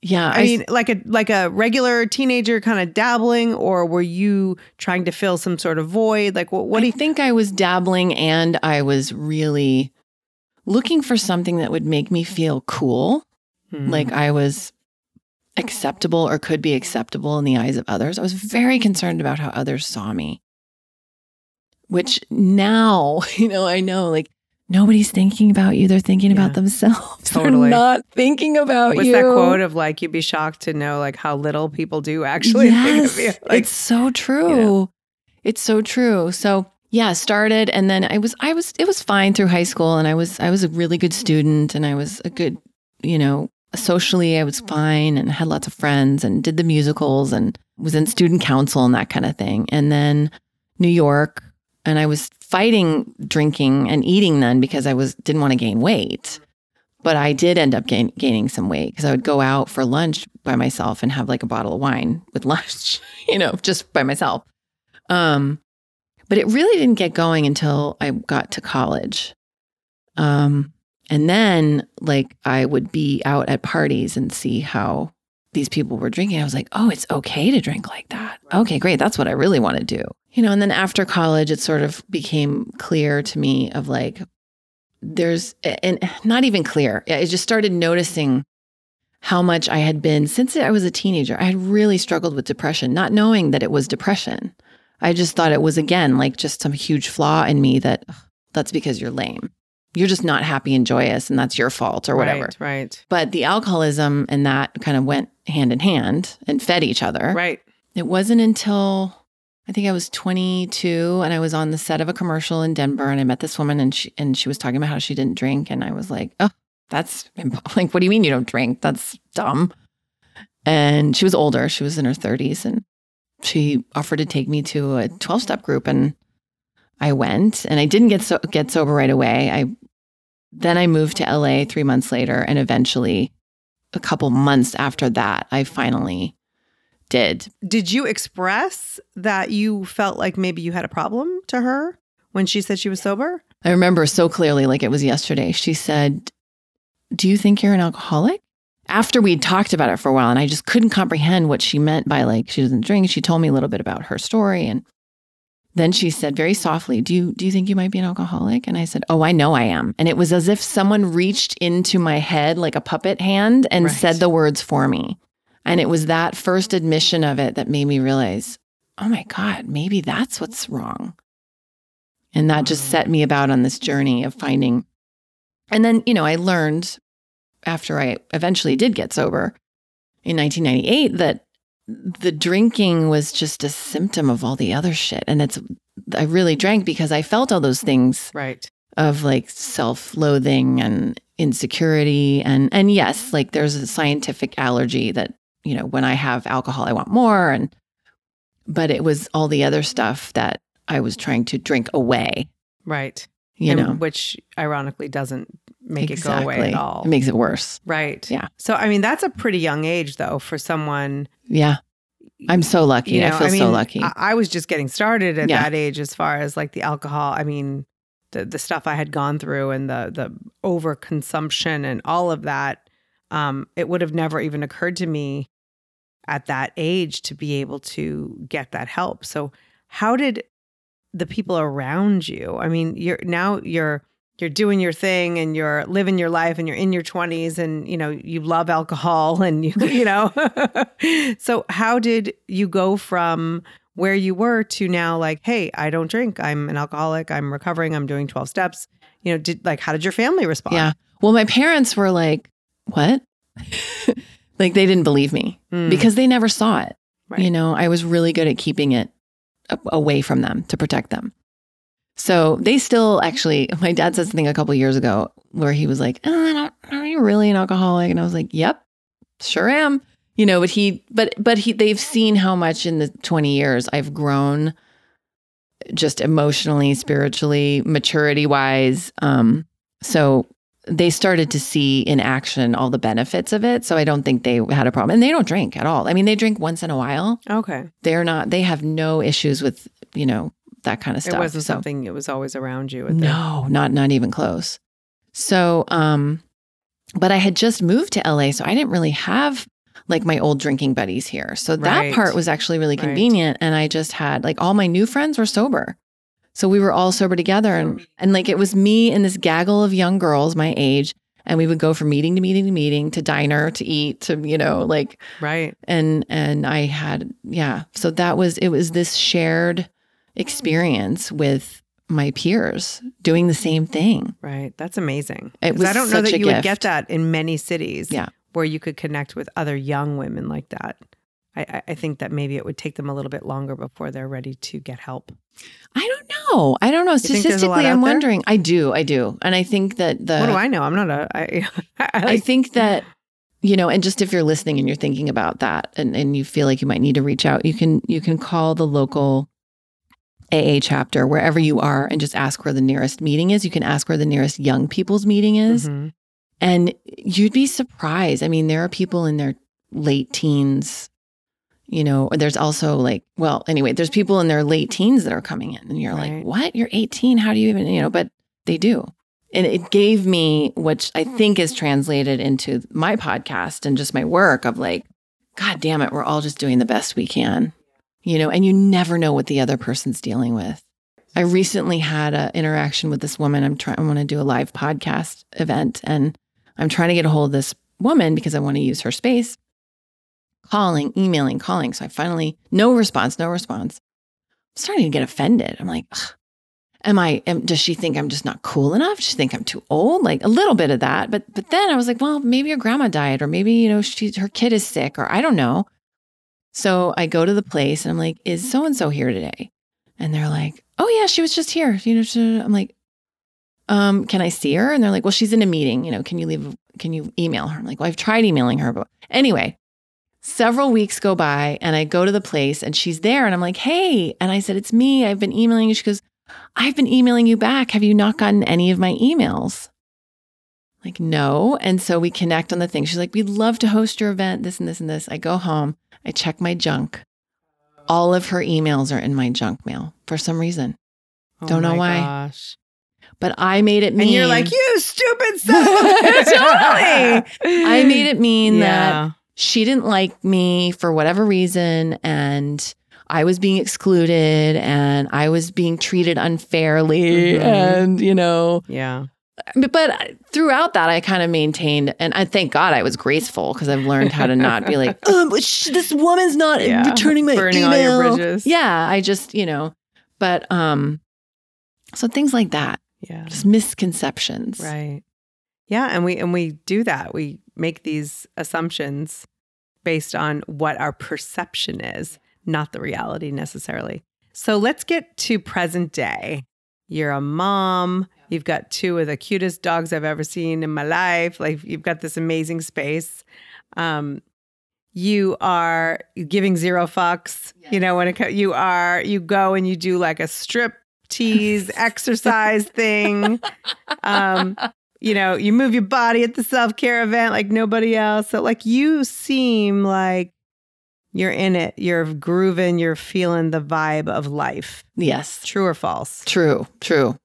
yeah. I mean, like a like a regular teenager kind of dabbling, or were you trying to fill some sort of void? Like, what? What do you? think I was dabbling and I was really looking for something that would make me feel cool. Hmm. Like I was acceptable or could be acceptable in the eyes of others. I was very concerned about how others saw me. Which now, you know, I know like nobody's thinking about you. They're thinking Yeah. about themselves. Totally. They're not thinking about What's you. that quote of like you'd be shocked to know like how little people do actually yes, think of you? Like, it's so true. It's so true. So yeah, started and then I was I was it was fine through high school and I was I was a really good student and I was a good, you know, socially I was fine and had lots of friends and did the musicals and was in student council and that kind of thing. And then New York and I was fighting drinking and eating then because I was didn't want to gain weight. But I did end up gain, gaining some weight because I would go out for lunch by myself and have like a bottle of wine with lunch, you know, just by myself. Um, but it really didn't get going until I got to college. Um, and then like I would be out at parties and see how these people were drinking. I was like, oh, it's okay to drink like that. Okay, great. That's what I really want to do. You know, and then after college, it sort of became clear to me of like, there's, and not even clear. I just started noticing how much I had been since I was a teenager. I had really struggled with depression, not knowing that it was depression. I just thought it was, again, like just some huge flaw in me that that's because you're lame. You're just not happy and joyous, and that's your fault or whatever. Right, right, But the alcoholism and that kind of went hand in hand and fed each other. right. It wasn't until I think I was 22 and I was on the set of a commercial in Denver and I met this woman and she and she was talking about how she didn't drink and I was like, "Oh, that's like what do you mean you don't drink? That's dumb." And she was older, she was in her 30s and she offered to take me to a 12-step group and I went and I didn't get so get sober right away. I then I moved to LA 3 months later and eventually a couple months after that I finally did Did you express that you felt like maybe you had a problem to her when she said she was sober? I remember so clearly, like it was yesterday. She said, Do you think you're an alcoholic? After we'd talked about it for a while, and I just couldn't comprehend what she meant by like she doesn't drink. She told me a little bit about her story. And then she said very softly, Do you do you think you might be an alcoholic? And I said, Oh, I know I am. And it was as if someone reached into my head like a puppet hand and Right. said the words for me. And it was that first admission of it that made me realize, oh my God, maybe that's what's wrong. And that just set me about on this journey of finding. And then, you know, I learned after I eventually did get sober in 1998 that the drinking was just a symptom of all the other shit. And it's, I really drank because I felt all those things Right. of like self-loathing and insecurity and and yes like there's a scientific allergy that you know when i have alcohol i want more and but it was all the other stuff that i was trying to drink away Right. you And know which ironically doesn't make it go away at all. it makes it worse right. Yeah. So I mean that's a pretty young age though for someone yeah i'm so lucky you know, i feel so mean, lucky I, I was just getting started at Yeah. that age as far as like the alcohol. I mean, the the stuff I had gone through and the the overconsumption and all of that. Um, it would have never even occurred to me at that age to be able to get that help. So how did the people around you? I mean, you're now you're you're doing your thing and you're living your life and you're in your 20s and you know you love alcohol and you you know so how did you go from where you were to now like hey i don't drink i'm an alcoholic i'm recovering i'm doing 12 steps you know did like how did your family respond Yeah. Well, my parents were like, what? like they didn't believe me Mm, because they never saw it. right. You know, I was really good at keeping it away from them to protect them. So they still actually, my dad said something a couple years ago where he was like, oh, I don't, Are you really an alcoholic? And I was like, Yep, sure am. You know, but he, but, but he, they've seen how much in the 20 years I've grown just emotionally, spiritually, maturity wise. Um, so they started to see in action all the benefits of it. So I don't think they had a problem. And they don't drink at all. I mean, they drink once in a while. Okay. They're not, they have no issues with, you know, that kind of stuff. It wasn't So- something it was always around you. No, not not even close. So, um, but I had just moved to LA, so I didn't really have like my old drinking buddies here. So that Right. part was actually really Right. convenient. And I just had like all my new friends were sober. So we were all sober together and and like it was me and this gaggle of young girls my age. And we would go from meeting to meeting to meeting to diner to eat to, you know, like Right. and and I had yeah. So that was it was this shared experience with my peers doing the same thing. Right. That's amazing. It was I don't know that you would get that in many cities. Yeah. Where you could connect with other young women like that. I, I- I think that maybe it would take them a little bit longer before they're ready to get help. I don't know. I don't know. think there's a lot Statistically, I'm wondering. I do. I do. And I think that the what do I know? I'm not a. I, I, I like, think that you know, and just if you're listening and you're thinking about that and, and you feel like you might need to reach out, you can you can call the local AA chapter wherever you are and just ask where the nearest meeting is. You can ask where the nearest young people's meeting is. Mhm. And you'd be surprised. I mean, there are people in their late teens, you know, there's also like, well, anyway, there's people in their late teens that are coming in and you're like, what? You're 18? How do you even, you know, but they do. And it gave me, which I think is translated into my podcast and just my work of like, God damn it, we're all just doing the best we can, you know, and you never know what the other person's dealing with. I recently had an interaction with this woman. I'm trying, I want to do a live podcast event and I'm trying to get a hold of this woman because I want to use her space. Calling, emailing, calling. So I finally, no response, no response. I'm starting to get offended. I'm like, "Ugh, am I, am, does she think I'm just not cool enough? Does she think I'm too old? Like a little bit of that. But, but then I was like, well, maybe your grandma died or maybe, you know, she, her kid is sick or I don't know. So I go to the place and I'm like, is so and so here today? And they're like, oh yeah, she was just here. You know, I'm like, um, can I see her? And they're like, well, she's in a meeting. You know, can you leave? Can you email her? I'm like, well, I've tried emailing her, but anyway, several weeks go by and I go to the place and she's there and I'm like, hey, and I said, it's me. I've been emailing you. She goes, I've been emailing you back. Have you not gotten any of my emails? Like, no. And so we connect on the thing. She's like, we'd love to host your event, this and this and this. I go home, I check my junk. All of her emails are in my junk mail for some reason. Oh Don't know why. Gosh. But I made it mean And you're like, you stupid son totally. I made it mean that she didn't like me for whatever reason and I was being excluded and I was being treated unfairly Mhm. and you know Yeah. But, but throughout that I kind of maintained and I thank God I was graceful because I've learned how to not be like um sh- this woman's not Yeah. returning my Burning all your email." bridges. Yeah, I just, you know, but um so things like that, Yeah. just misconceptions. Right. Yeah, and we and we do that. We make these assumptions based on what our perception is, not the reality necessarily. So let's get to present day. You're a mom. You've got two of the cutest dogs I've ever seen in my life. Like you've got this amazing space. Um, you are giving zero fucks. You know when it you are you go and you do like a strip tease exercise thing. Um, you know, you move your body at the self care event like nobody else. So, like, you seem like you're in it. You're grooving. You're feeling the vibe of life. Yes. True or false? True. True.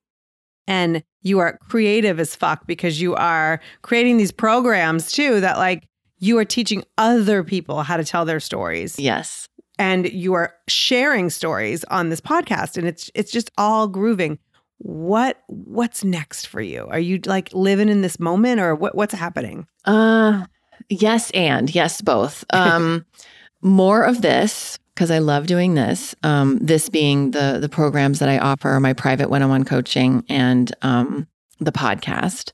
And you are creative as fuck because you are creating these programs too that, like, you are teaching other people how to tell their stories Yes. and you are sharing stories on this podcast and it's it's just all grooving what what's next for you are you like living in this moment or what what's happening Uh yes and yes both. Um more of this because I love doing this. Um this being the the programs that I offer, my private one-on-one coaching and um the podcast.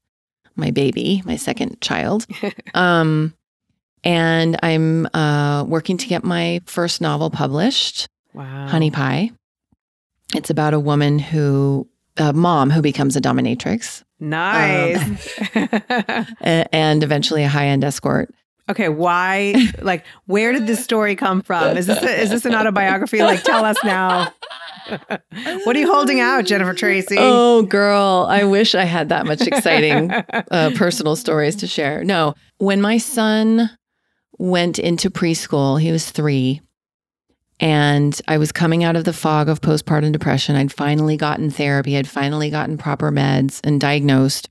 my baby, my second child. um, and I'm uh, working to get my first novel published, Wow. Honey Pie. It's about a woman who, a mom who becomes a dominatrix Nice. a- and eventually a high end escort. Okay, why? Like, where did this story come from? Is this a, is this an autobiography? Like, tell us now. what are you holding out, Jennifer Tracy? Oh, girl, I wish I had that much exciting uh, personal stories to share. No, when my son went into preschool, he was three, and I was coming out of the fog of postpartum depression. I'd finally gotten therapy, I'd finally gotten proper meds and diagnosed.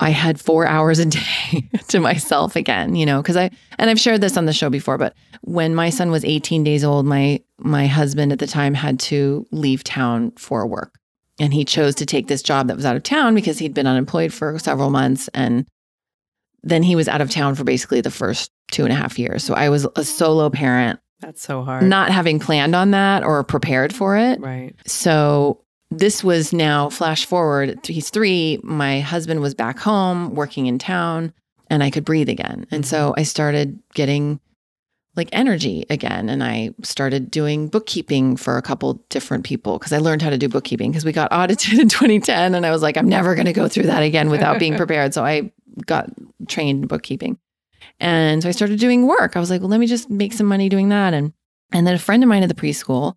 I had four hours a day to myself again, you know, because I and I've shared this on the show before, but when my son was 18 days old, my my husband at the time had to leave town for work. And he chose to take this job that was out of town because he'd been unemployed for several months. And then he was out of town for basically the first two and a half years. So I was a solo parent, That's so hard. not having planned on that or prepared for it. right. So this was now flash forward. He's three. My husband was back home working in town and I could breathe again. And so mm-hmm. I started getting like energy again. And I started doing bookkeeping for a couple different people because I learned how to do bookkeeping because we got audited in 2010. And I was like, I'm never going to go through that again without being prepared. So I got trained in bookkeeping. And so I started doing work. I was like, well, let me just make some money doing that. And and then a friend of mine at the preschool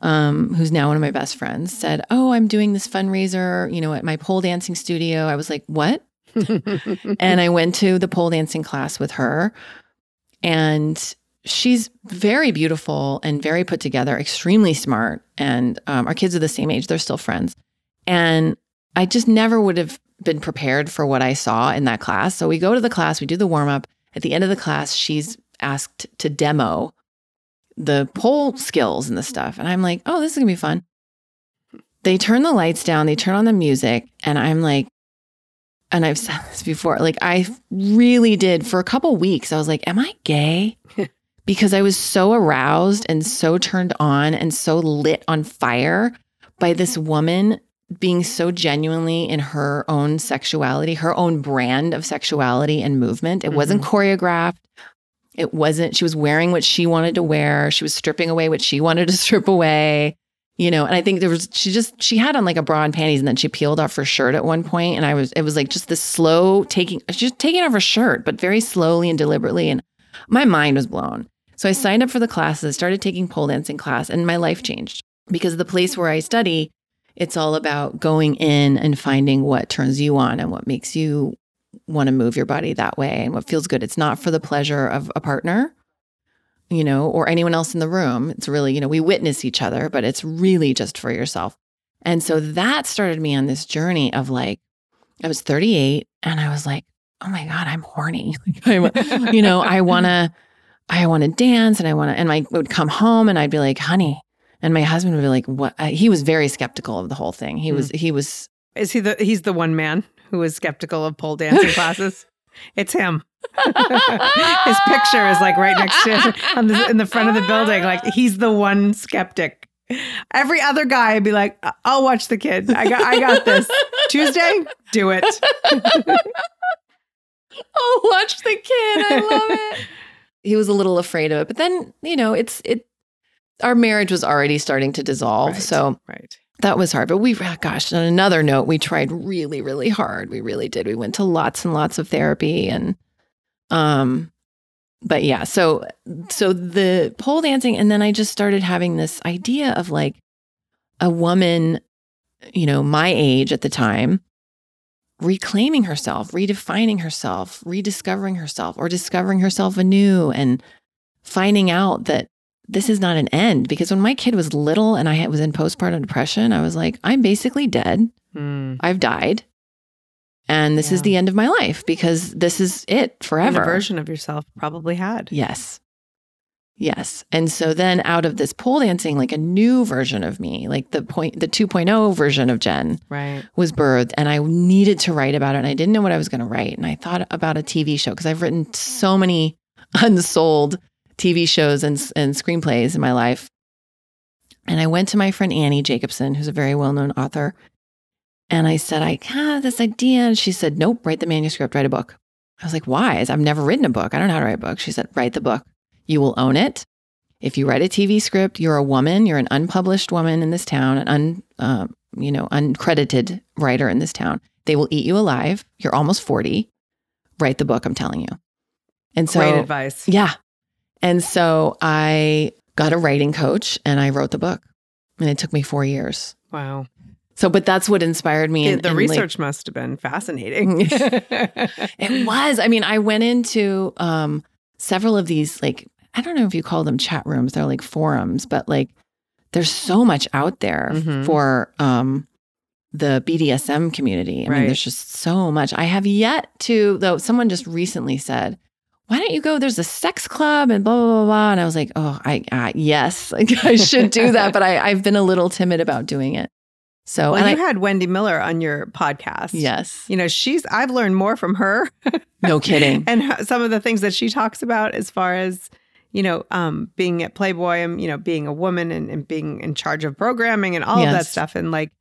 um, who's now one of my best friends, said, Oh, I'm doing this fundraiser, you know, at my pole dancing studio. I was like, What? and I went to the pole dancing class with her. And she's very beautiful and very put together, extremely smart. And um, our kids are the same age, they're still friends. And I just never would have been prepared for what I saw in that class. So we go to the class, we do the warm up. At the end of the class, she's asked to demo the pole skills and the stuff. And I'm like, oh, this is gonna be fun. They turn the lights down, they turn on the music, and I'm like, and I've said this before, like I really did for a couple weeks. I was like, am I gay? because I was so aroused and so turned on and so lit on fire by this woman being so genuinely in her own sexuality, her own brand of sexuality and movement. It wasn't mm-hmm. choreographed. It wasn't, she was wearing what she wanted to wear. She was stripping away what she wanted to strip away, you know. And I think there was, she just, she had on like a bra and panties and then she peeled off her shirt at one point, And I was, it was like just this slow taking, just taking off her shirt, but very slowly and deliberately. And my mind was blown. So I signed up for the classes, started taking pole dancing class, and my life changed because the place where I study, it's all about going in and finding what turns you on and what makes you want to move your body that way and what feels good. It's not for the pleasure of a partner, you know, or anyone else in the room. It's really, you know, we witness each other, but it's really just for yourself. And so that started me on this journey of like, I was 38 and I was like, oh my God, I'm horny. Like, I'm, you know, I want to, I want to dance and I want to, and I would come home and I'd be like, honey. And my husband would be like, what? Uh, He was very skeptical of the whole thing. He was, he was Is he the he's the one man who is skeptical of pole dancing classes? It's him. His picture is like right next to on the, in the front of the building. Like he's the one skeptic. Every other guy would be like, "I'll watch the kid. I got, I got this. Tuesday, do it." oh, watch the kid. I love it. he was a little afraid of it, but then you know, it's it. Our marriage was already starting to dissolve, Right. so Right. That was hard. But we, gosh, on another note, we tried really, really hard. We really did. We went to lots and lots of therapy, and um, but yeah. So, so the pole dancing, and then I just started having this idea of like a woman, you know, my age at the time, reclaiming herself, redefining herself, rediscovering herself, or discovering herself anew, and finding out that this is not an end. Because when my kid was little and I was in postpartum depression, I was like, I'm basically dead. Hmm. I've died. And this is the end of my life because this is it And forever. a version of yourself probably had. Yes. Yes. And so then out of this pole dancing, like a new version of me, like the point, the 2.0 version of Jen Right. was birthed. And I needed to write about it. And I didn't know what I was going to write. And I thought about a TV show because I've written so many unsold TV shows and, and screenplays in my life. And I went to my friend Annie Jacobsen, who's a very well known author. And I said, I have this idea. And she said, Nope, write the manuscript, write a book. I was like, Why? I've never written a book. I don't know how to write a book. She said, Write the book. You will own it. If you write a TV script, you're a woman, you're an unpublished woman in this town, an un, uh, you know, uncredited writer in this town. They will eat you alive. You're almost 40. Write the book, I'm telling you. And so, Great advice. yeah. And so I got a writing coach and I wrote the book. And it took me four years. Wow. So, but that's what inspired me. And- the and, like, research must have been fascinating. it was. I mean, I went into um, several of these, like, I don't know if you call them chat rooms, they're like forums, but like, there's so much out there Mhm. for um, the BDSM community. I mean, there's just so much. I have yet to, though, someone just recently said, why don't you go? There's a sex club and blah, blah, blah, blah. And I was like, oh, I, uh, yes, like, I should do that. but I, I've been a little timid about doing it. So, well, and you I, had Wendy Miller on your podcast. yes, You know, she's, I've learned more from her no kidding. and some of the things that she talks about as far as, you know, um, being at Playboy and, you know, being a woman and, and being in charge of programming and all of that stuff. And like,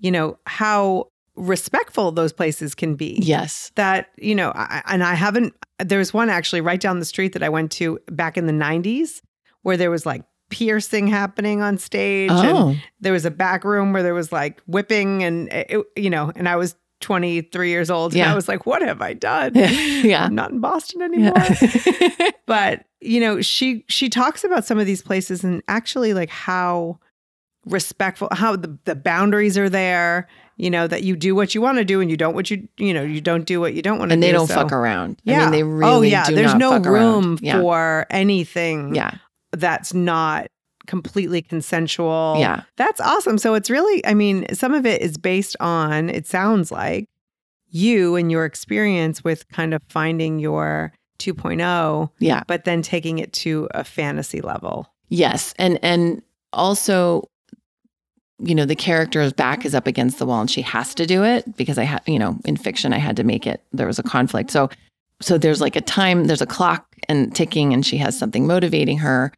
you know, how respectful those places can be. yes. that you know I, and i haven't there was one actually right down the street that i went to back in the 90s where there was like piercing happening on stage and Oh, there was a back room where there was like whipping and eh, it, you know and i was 23 years old and Yeah. i was like what have i done yeah. i'm not in boston anymore Yeah. but you know she she talks about some of these places and actually like how respectful how the, the boundaries are there you know that you do what you want to do and you don't what you you know you don't do what you don't want to do and they don't So- fuck around. yeah I mean, they oh, really oh yeah do there's not no room. Yeah. for anything yeah. that's not completely consensual Yeah. that's awesome so it's really i mean some of it is based on it sounds like you and your experience with kind of finding your 2.0 Yeah. but then taking it to a fantasy level Yes. And and also, you know, the character's back is up against the wall and she has to do it because I had, you know, in fiction I had to make it. There was a conflict. So so there's like a time, there's a clock and ticking and she has something motivating her.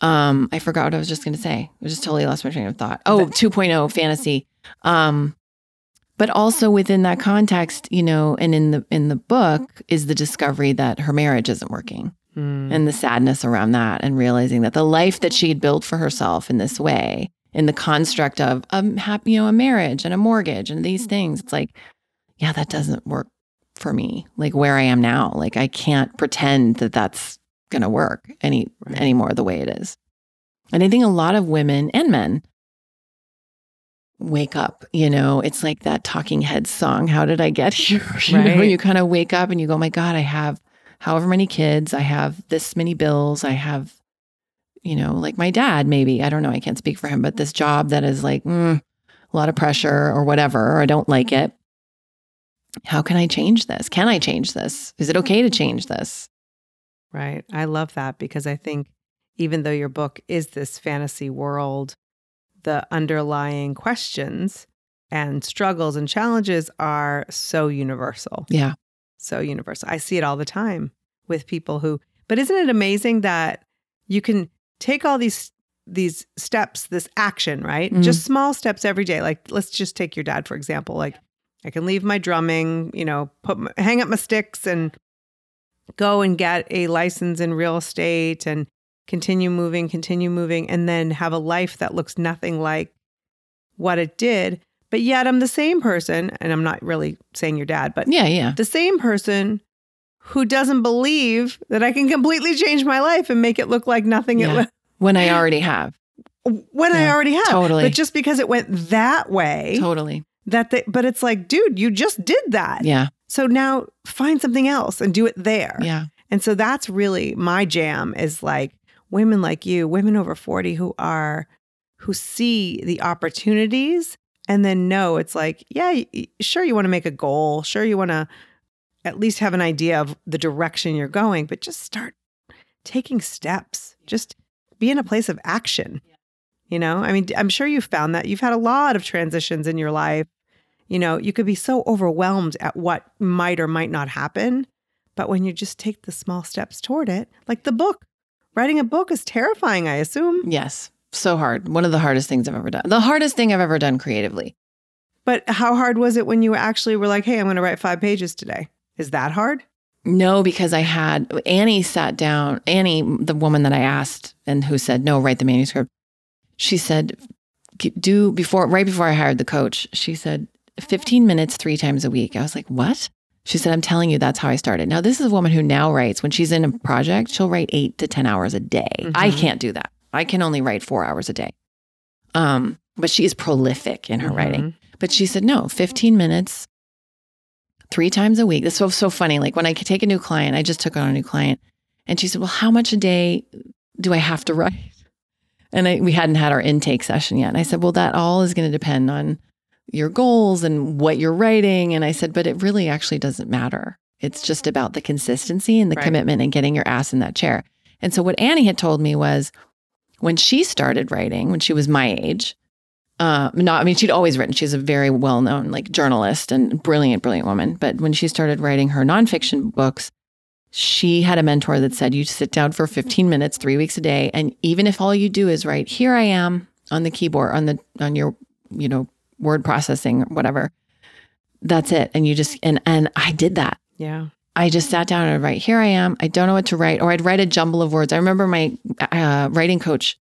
Um, I forgot what I was just gonna say. I just totally lost my train of thought. Oh, 2.0 fantasy. Um, but also within that context, you know, and in the in the book is the discovery that her marriage isn't working Mm. and the sadness around that and realizing that the life that she had built for herself in this way in the construct of um, a happy you know a marriage and a mortgage and these mm-hmm. things it's like yeah that doesn't work for me like where i am now like i can't pretend that that's going to work any Right. anymore the way it is and i think a lot of women and men wake up you know it's like that talking head song how did i get here you know Right. you kind of wake up and you go oh my god i have however many kids i have this many bills i have you know like my dad maybe i don't know i can't speak for him but this job that is like mm, a lot of pressure or whatever or i don't like it how can i change this can i change this is it okay to change this Right. I love that because I think even though your book is this fantasy world, the underlying questions and struggles and challenges are so universal. yeah So universal. I see it all the time with people who but isn't it amazing that you can take all these these steps, this action, right? Mhm. Just small steps every day. Like let's just take your dad for example. Like I can leave my drumming, you know, put my, hang up my sticks and go and get a license in real estate and continue moving, continue moving, and then have a life that looks nothing like what it did. But yet I'm the same person, and I'm not really saying your dad, but yeah yeah the same person who doesn't believe that I can completely change my life and make it look like nothing Yeah. it when i already have when I already have. totally. But just because it went that way, totally that they, but it's like, dude, you just did that. yeah So now find something else and do it there. yeah And so that's really my jam is like women like you, women over 40 who are who see the opportunities and then know it's like, yeah, sure you want to make a goal, sure you want to at least have an idea of the direction you're going, but just start taking steps. Just be in a place of action. You know, I mean, I'm sure you've found that you've had a lot of transitions in your life. You know, you could be so overwhelmed at what might or might not happen. But when you just take the small steps toward it, like the book, writing a book is terrifying, I assume. yes so hard one of the hardest things i've ever done the hardest thing i've ever done creatively But how hard was it when you actually were like, hey, I'm going to write five pages today? Is that hard? No, because I had Annie sat down, Annie, the woman that I asked and who said, no, write the manuscript. She said, do before, right before I hired the coach, she said, 15 minutes three times a week. I was like, what? She said, I'm telling you, that's how I started. Now, this is a woman who now writes, when she's in a project, she'll write eight to 10 hours a day. I Mhm. can't do that. I can only write four hours a day. Um, but she is prolific in her writing. Mhm. But she said, no, 15 minutes, three times a week. This was so funny. Like when I could take a new client, I just took on a new client. And she said, well, how much a day do I have to write? And I, we hadn't had our intake session yet. And I said, well, that all is going to depend on your goals and what you're writing. And I said, but it really actually doesn't matter. It's just about the consistency and the Right. commitment and getting your ass in that chair. And so what Annie had told me was when she started writing, when she was my age, uh, not, I mean, she'd always written. She's a very well known like journalist and brilliant, brilliant woman. But when she started writing her nonfiction books, she had a mentor that said, you sit down for 15 minutes, three weeks a day. And even if all you do is write, here I am on the keyboard, on the, on your, you know, word processing or whatever, that's it. And you just, and, and I did that. Yeah. I just sat down and I'd write, here I am. I don't know what to write. Or I'd write a jumble of words. I remember my uh, writing coach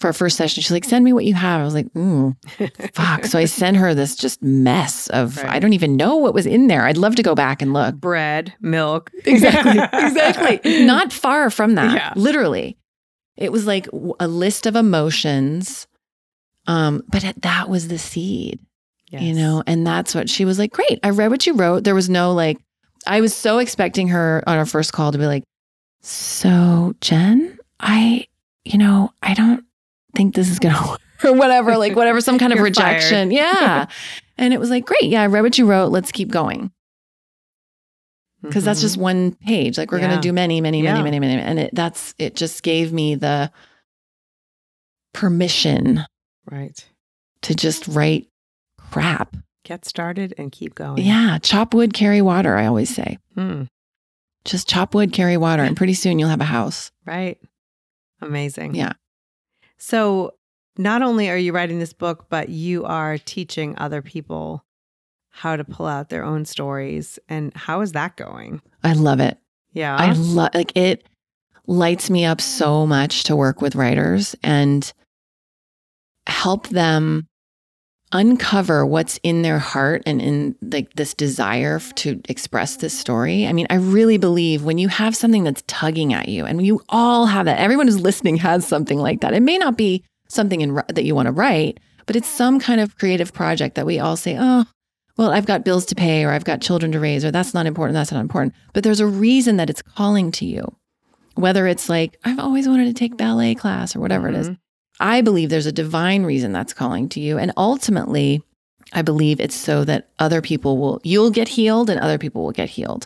for our first session, she's like, send me what you have. I was like, mm, fuck. So I sent her this just mess of, Right. I don't even know what was in there. I'd love to go back and look. Bread, milk. Exactly. exactly. Not far from that. Yeah. Literally. It was like a list of emotions. Um, but that was the seed you know and that's what she was like great i read what you wrote there was no like i was so expecting her on our first call to be like so jen i you know i don't think this is gonna work or whatever like whatever some kind of rejection yeah and it was like great yeah i read what you wrote let's keep going because that's Mhm. just one page like we're Yeah. gonna do many many many Yeah. many many and it that's it just gave me the permission right. to just write crap Get started and keep going. yeah chop wood carry water i always say Hmm. just chop wood, carry water, and pretty soon you'll have a house. Right. Amazing. Yeah. So not only are you writing this book, but you are teaching other people how to pull out their own stories. And how is that going? I love it. Yeah. I love like it lights me up so much to work with writers and help them uncover what's in their heart and in like this desire to express this story. I mean, I really believe when you have something that's tugging at you and you all have that. Everyone who's listening has something like that. It may not be something in, that you want to write, but it's some kind of creative project that we all say, "Oh, well, I've got bills to pay or I've got children to raise or that's not important, that's not important." But there's a reason that it's calling to you. Whether it's like, I've always wanted to take ballet class or whatever it is. Mm-hmm. I believe there's a divine reason that's calling to you. And ultimately, I believe it's so that other people will, you'll get healed and other people will get healed.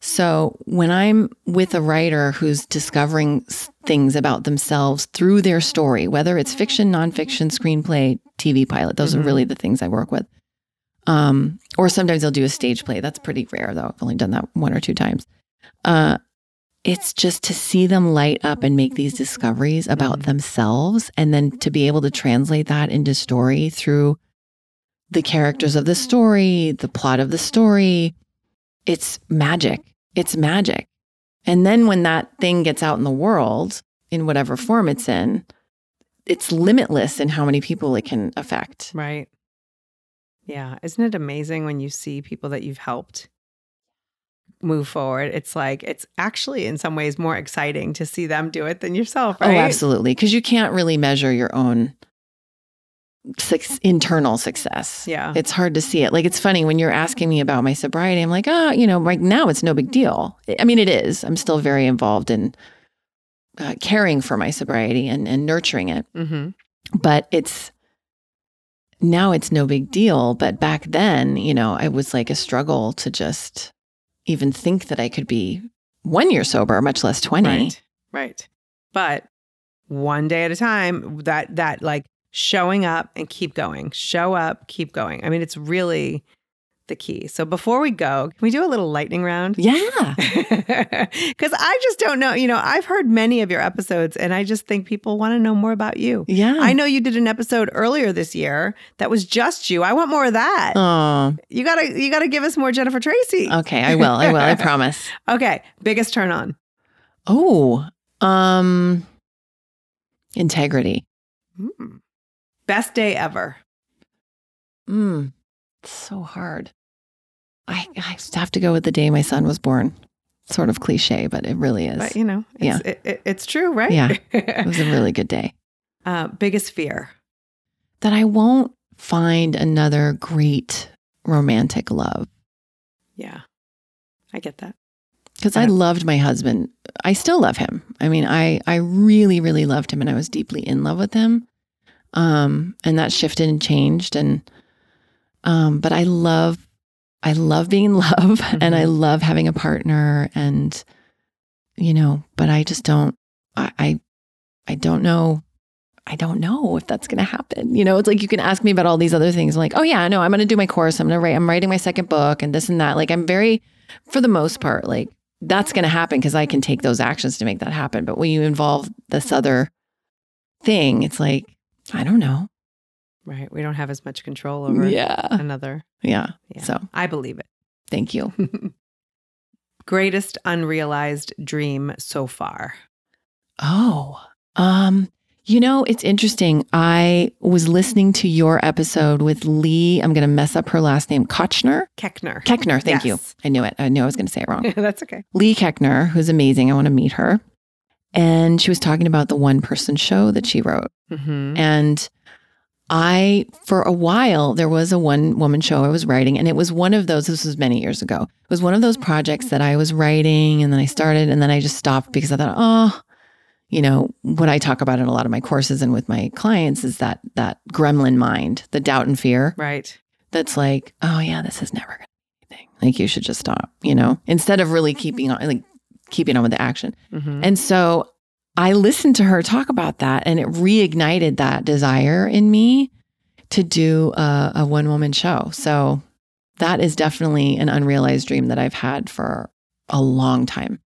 So when I'm with a writer who's discovering things about themselves through their story, whether it's fiction, nonfiction, screenplay, TV pilot, those Mhm. are really the things I work with. Um, or sometimes they'll do a stage play. That's pretty rare, though. I've only done that one or two times. Uh, it's just to see them light up and make these discoveries about themselves and then to be able to translate that into story through the characters of the story, the plot of the story. It's magic. It's magic. And then when that thing gets out in the world, in whatever form it's in, it's limitless in how many people it can affect. Right. Yeah. Isn't it amazing when you see people that you've helped move forward? It's like, it's actually in some ways more exciting to see them do it than yourself, right? Oh, absolutely. Because you can't really measure your own suc internal success. Yeah. It's hard to see it. Like, it's funny when you're asking me about my sobriety, I'm like, ah, you know, right now it's no big deal. I mean, it is. I'm still very involved in uh, caring for my sobriety and, and nurturing it. hmm But it's now it's no big deal. But back then, you know, it was like a struggle to just even think that I could be one year sober, much less 20. Right. Right. But one day at a time, that, that like showing up and keep going, show up, keep going. I mean, it's really the key. So before we go, can we do a little lightning round? Yeah. Because I just don't know. You know, I've heard many of your episodes and I just think people want to know more about you. Yeah. I know you did an episode earlier this year that was just you. I want more of that. Oh, You gotta you gotta give us more Jennifer Tracy. okay. I will. I will. I promise. Okay. Biggest turn on. Oh, um, integrity. Mm. Best day ever. Mm, it's so hard. I, I have to go with the day my son was born. Sort of cliche, but it really is. But you know, it's, Yeah. it, it- it's true, right? Yeah. It was a really good day. uh, biggest fear. That I won't find another great romantic love Yeah. I get that. because I Yeah. loved my husband. I still love him. I mean, I I really really loved him, and I was deeply in love with him. Um, and that shifted and changed, and um, but I love I love being in love, and I love having a partner, and you know, but I just don't. I I, I don't know. I don't know if that's going to happen. You know, it's like you can ask me about all these other things. I'm like, oh yeah, no, I'm going to do my course. I'm going to write. I'm writing my second book, and this and that. Like, I'm very, for the most part, like that's going to happen because I can take those actions to make that happen. But when you involve this other thing, it's like I don't know. Right. We don't have as much control over Yeah, another. yeah. Yeah. So I believe it. thank you. Greatest unrealized dream so far. Oh, um, you know, it's interesting. I was listening to your episode with Lee. I'm going to mess up her last name, Kochner. Keckner. Keckner. Thank you. I knew it. I knew I was going to say it wrong. That's okay. Lee Keckner, who's amazing. I want to meet her. And she was talking about the one person show that she wrote. hmm And I, for a while, there was a one woman show I was writing, and it was one of those, this was many years ago. It was one of those projects that I was writing, and then I started, and then I just stopped because I thought, oh, you know, what I talk about in a lot of my courses and with my clients is that that gremlin mind, the doubt and fear Right. that's like, oh yeah, this is never gonna be anything. Like you should just stop, you know, instead of really keeping on like keeping on with the action. hmm And so I listened to her talk about that and it reignited that desire in me to do a, a one woman show. So that is definitely an unrealized dream that I've had for a long time.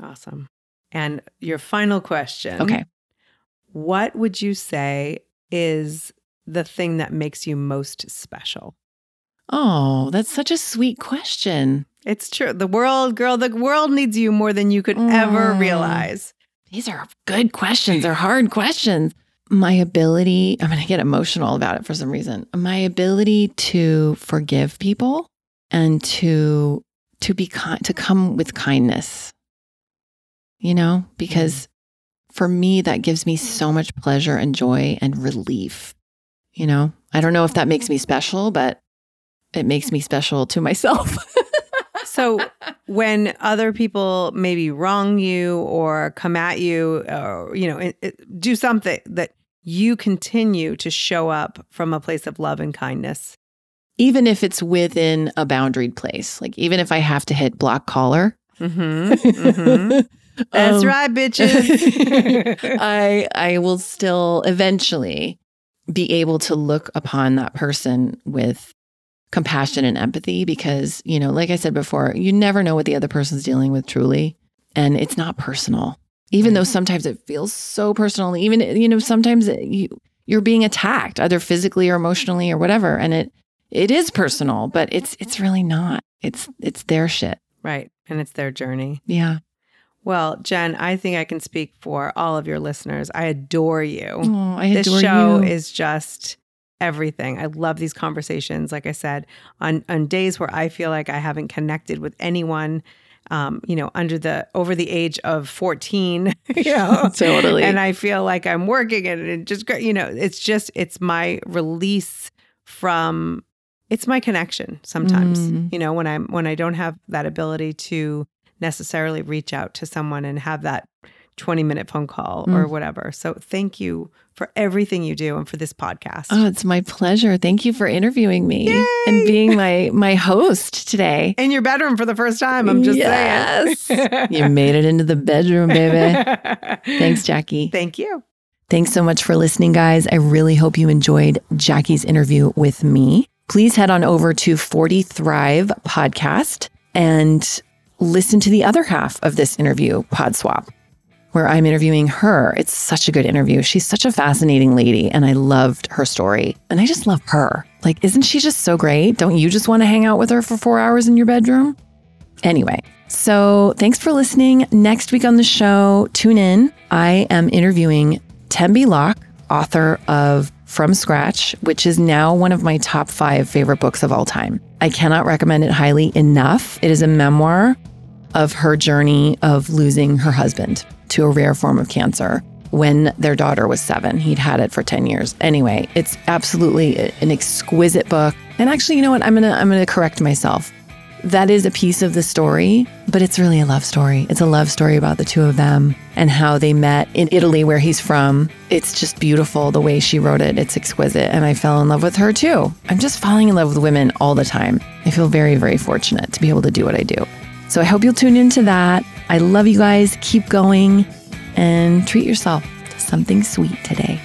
Awesome. And your final question. Okay. What would you say is the thing that makes you most special? Oh, that's such a sweet question. It's true. The world, girl, the world needs you more than you could ever realize. These are good questions. They're hard questions. My ability, I'm going to get emotional about it for some reason. My ability to forgive people and to to be kind, to come with kindness. You know, because mm-hmm. for me that gives me so much pleasure and joy and relief. You know, I don't know if that makes me special, but it makes me special to myself. So when other people maybe wrong you or come at you or you know it, it- do something that you continue to show up from a place of love and kindness. even if it's within a boundaried place, like even if I have to hit block collar, Mm-hmm. Mhm. That's Um, right, bitches. I I will still eventually be able to look upon that person with compassion and empathy because, you know, like I said before, you never know what the other person's dealing with truly, and it's not personal. Even though sometimes it feels so personal, even you know, sometimes it, you you're being attacked either physically or emotionally or whatever, and it it is personal, but it's it's really not. It's it's their shit. right. And it's their journey. Yeah. Well, Jen, I think I can speak for all of your listeners. I adore you. Oh, I adore you. this show you. is just everything. I love these conversations. Like I said, on on days where I feel like I haven't connected with anyone, um, you know, under the over the age of fourteen, you know, Totally. and I feel like I'm working and it just. You know, it's just it's my release from. It's my connection sometimes. Mm. You know, when I'm when I don't have that ability to necessarily reach out to someone and have that 20 minute phone call or Mm. whatever. So thank you for everything you do and for this podcast. Oh, it's my pleasure. Thank you for interviewing me Yay! and being my my host today. in your bedroom for the first time. I'm just Yes. saying. You made it into the bedroom, baby. Thanks, Jackie. Thank you. Thanks so much for listening, guys. I really hope you enjoyed Jackie's interview with me. please head on over to 40 Thrive podcast and listen to the other half of this interview, Pod Swap, where I'm interviewing her. It's such a good interview. She's such a fascinating lady, and I loved her story. And I just love her. Like, isn't she just so great? Don't you just want to hang out with her for four hours in your bedroom? Anyway, so thanks for listening. Next week on the show, tune in. I am interviewing Tembi Locke, author of From Scratch, which is now one of my top five favorite books of all time. I cannot recommend it highly enough. It is a memoir of her journey of losing her husband to a rare form of cancer when their daughter was seven. He'd had it for 10 years. Anyway, it's absolutely an exquisite book. And actually, you know what? I'm gonna I'm gonna correct myself. That is a piece of the story, but it's really a love story. It's a love story about the two of them and how they met in Italy, where he's from. It's just beautiful the way she wrote it. It's exquisite. And I fell in love with her too. I'm just falling in love with women all the time. I feel very, very fortunate to be able to do what I do. So I hope you'll tune into that. I love you guys. Keep going and treat yourself to something sweet today.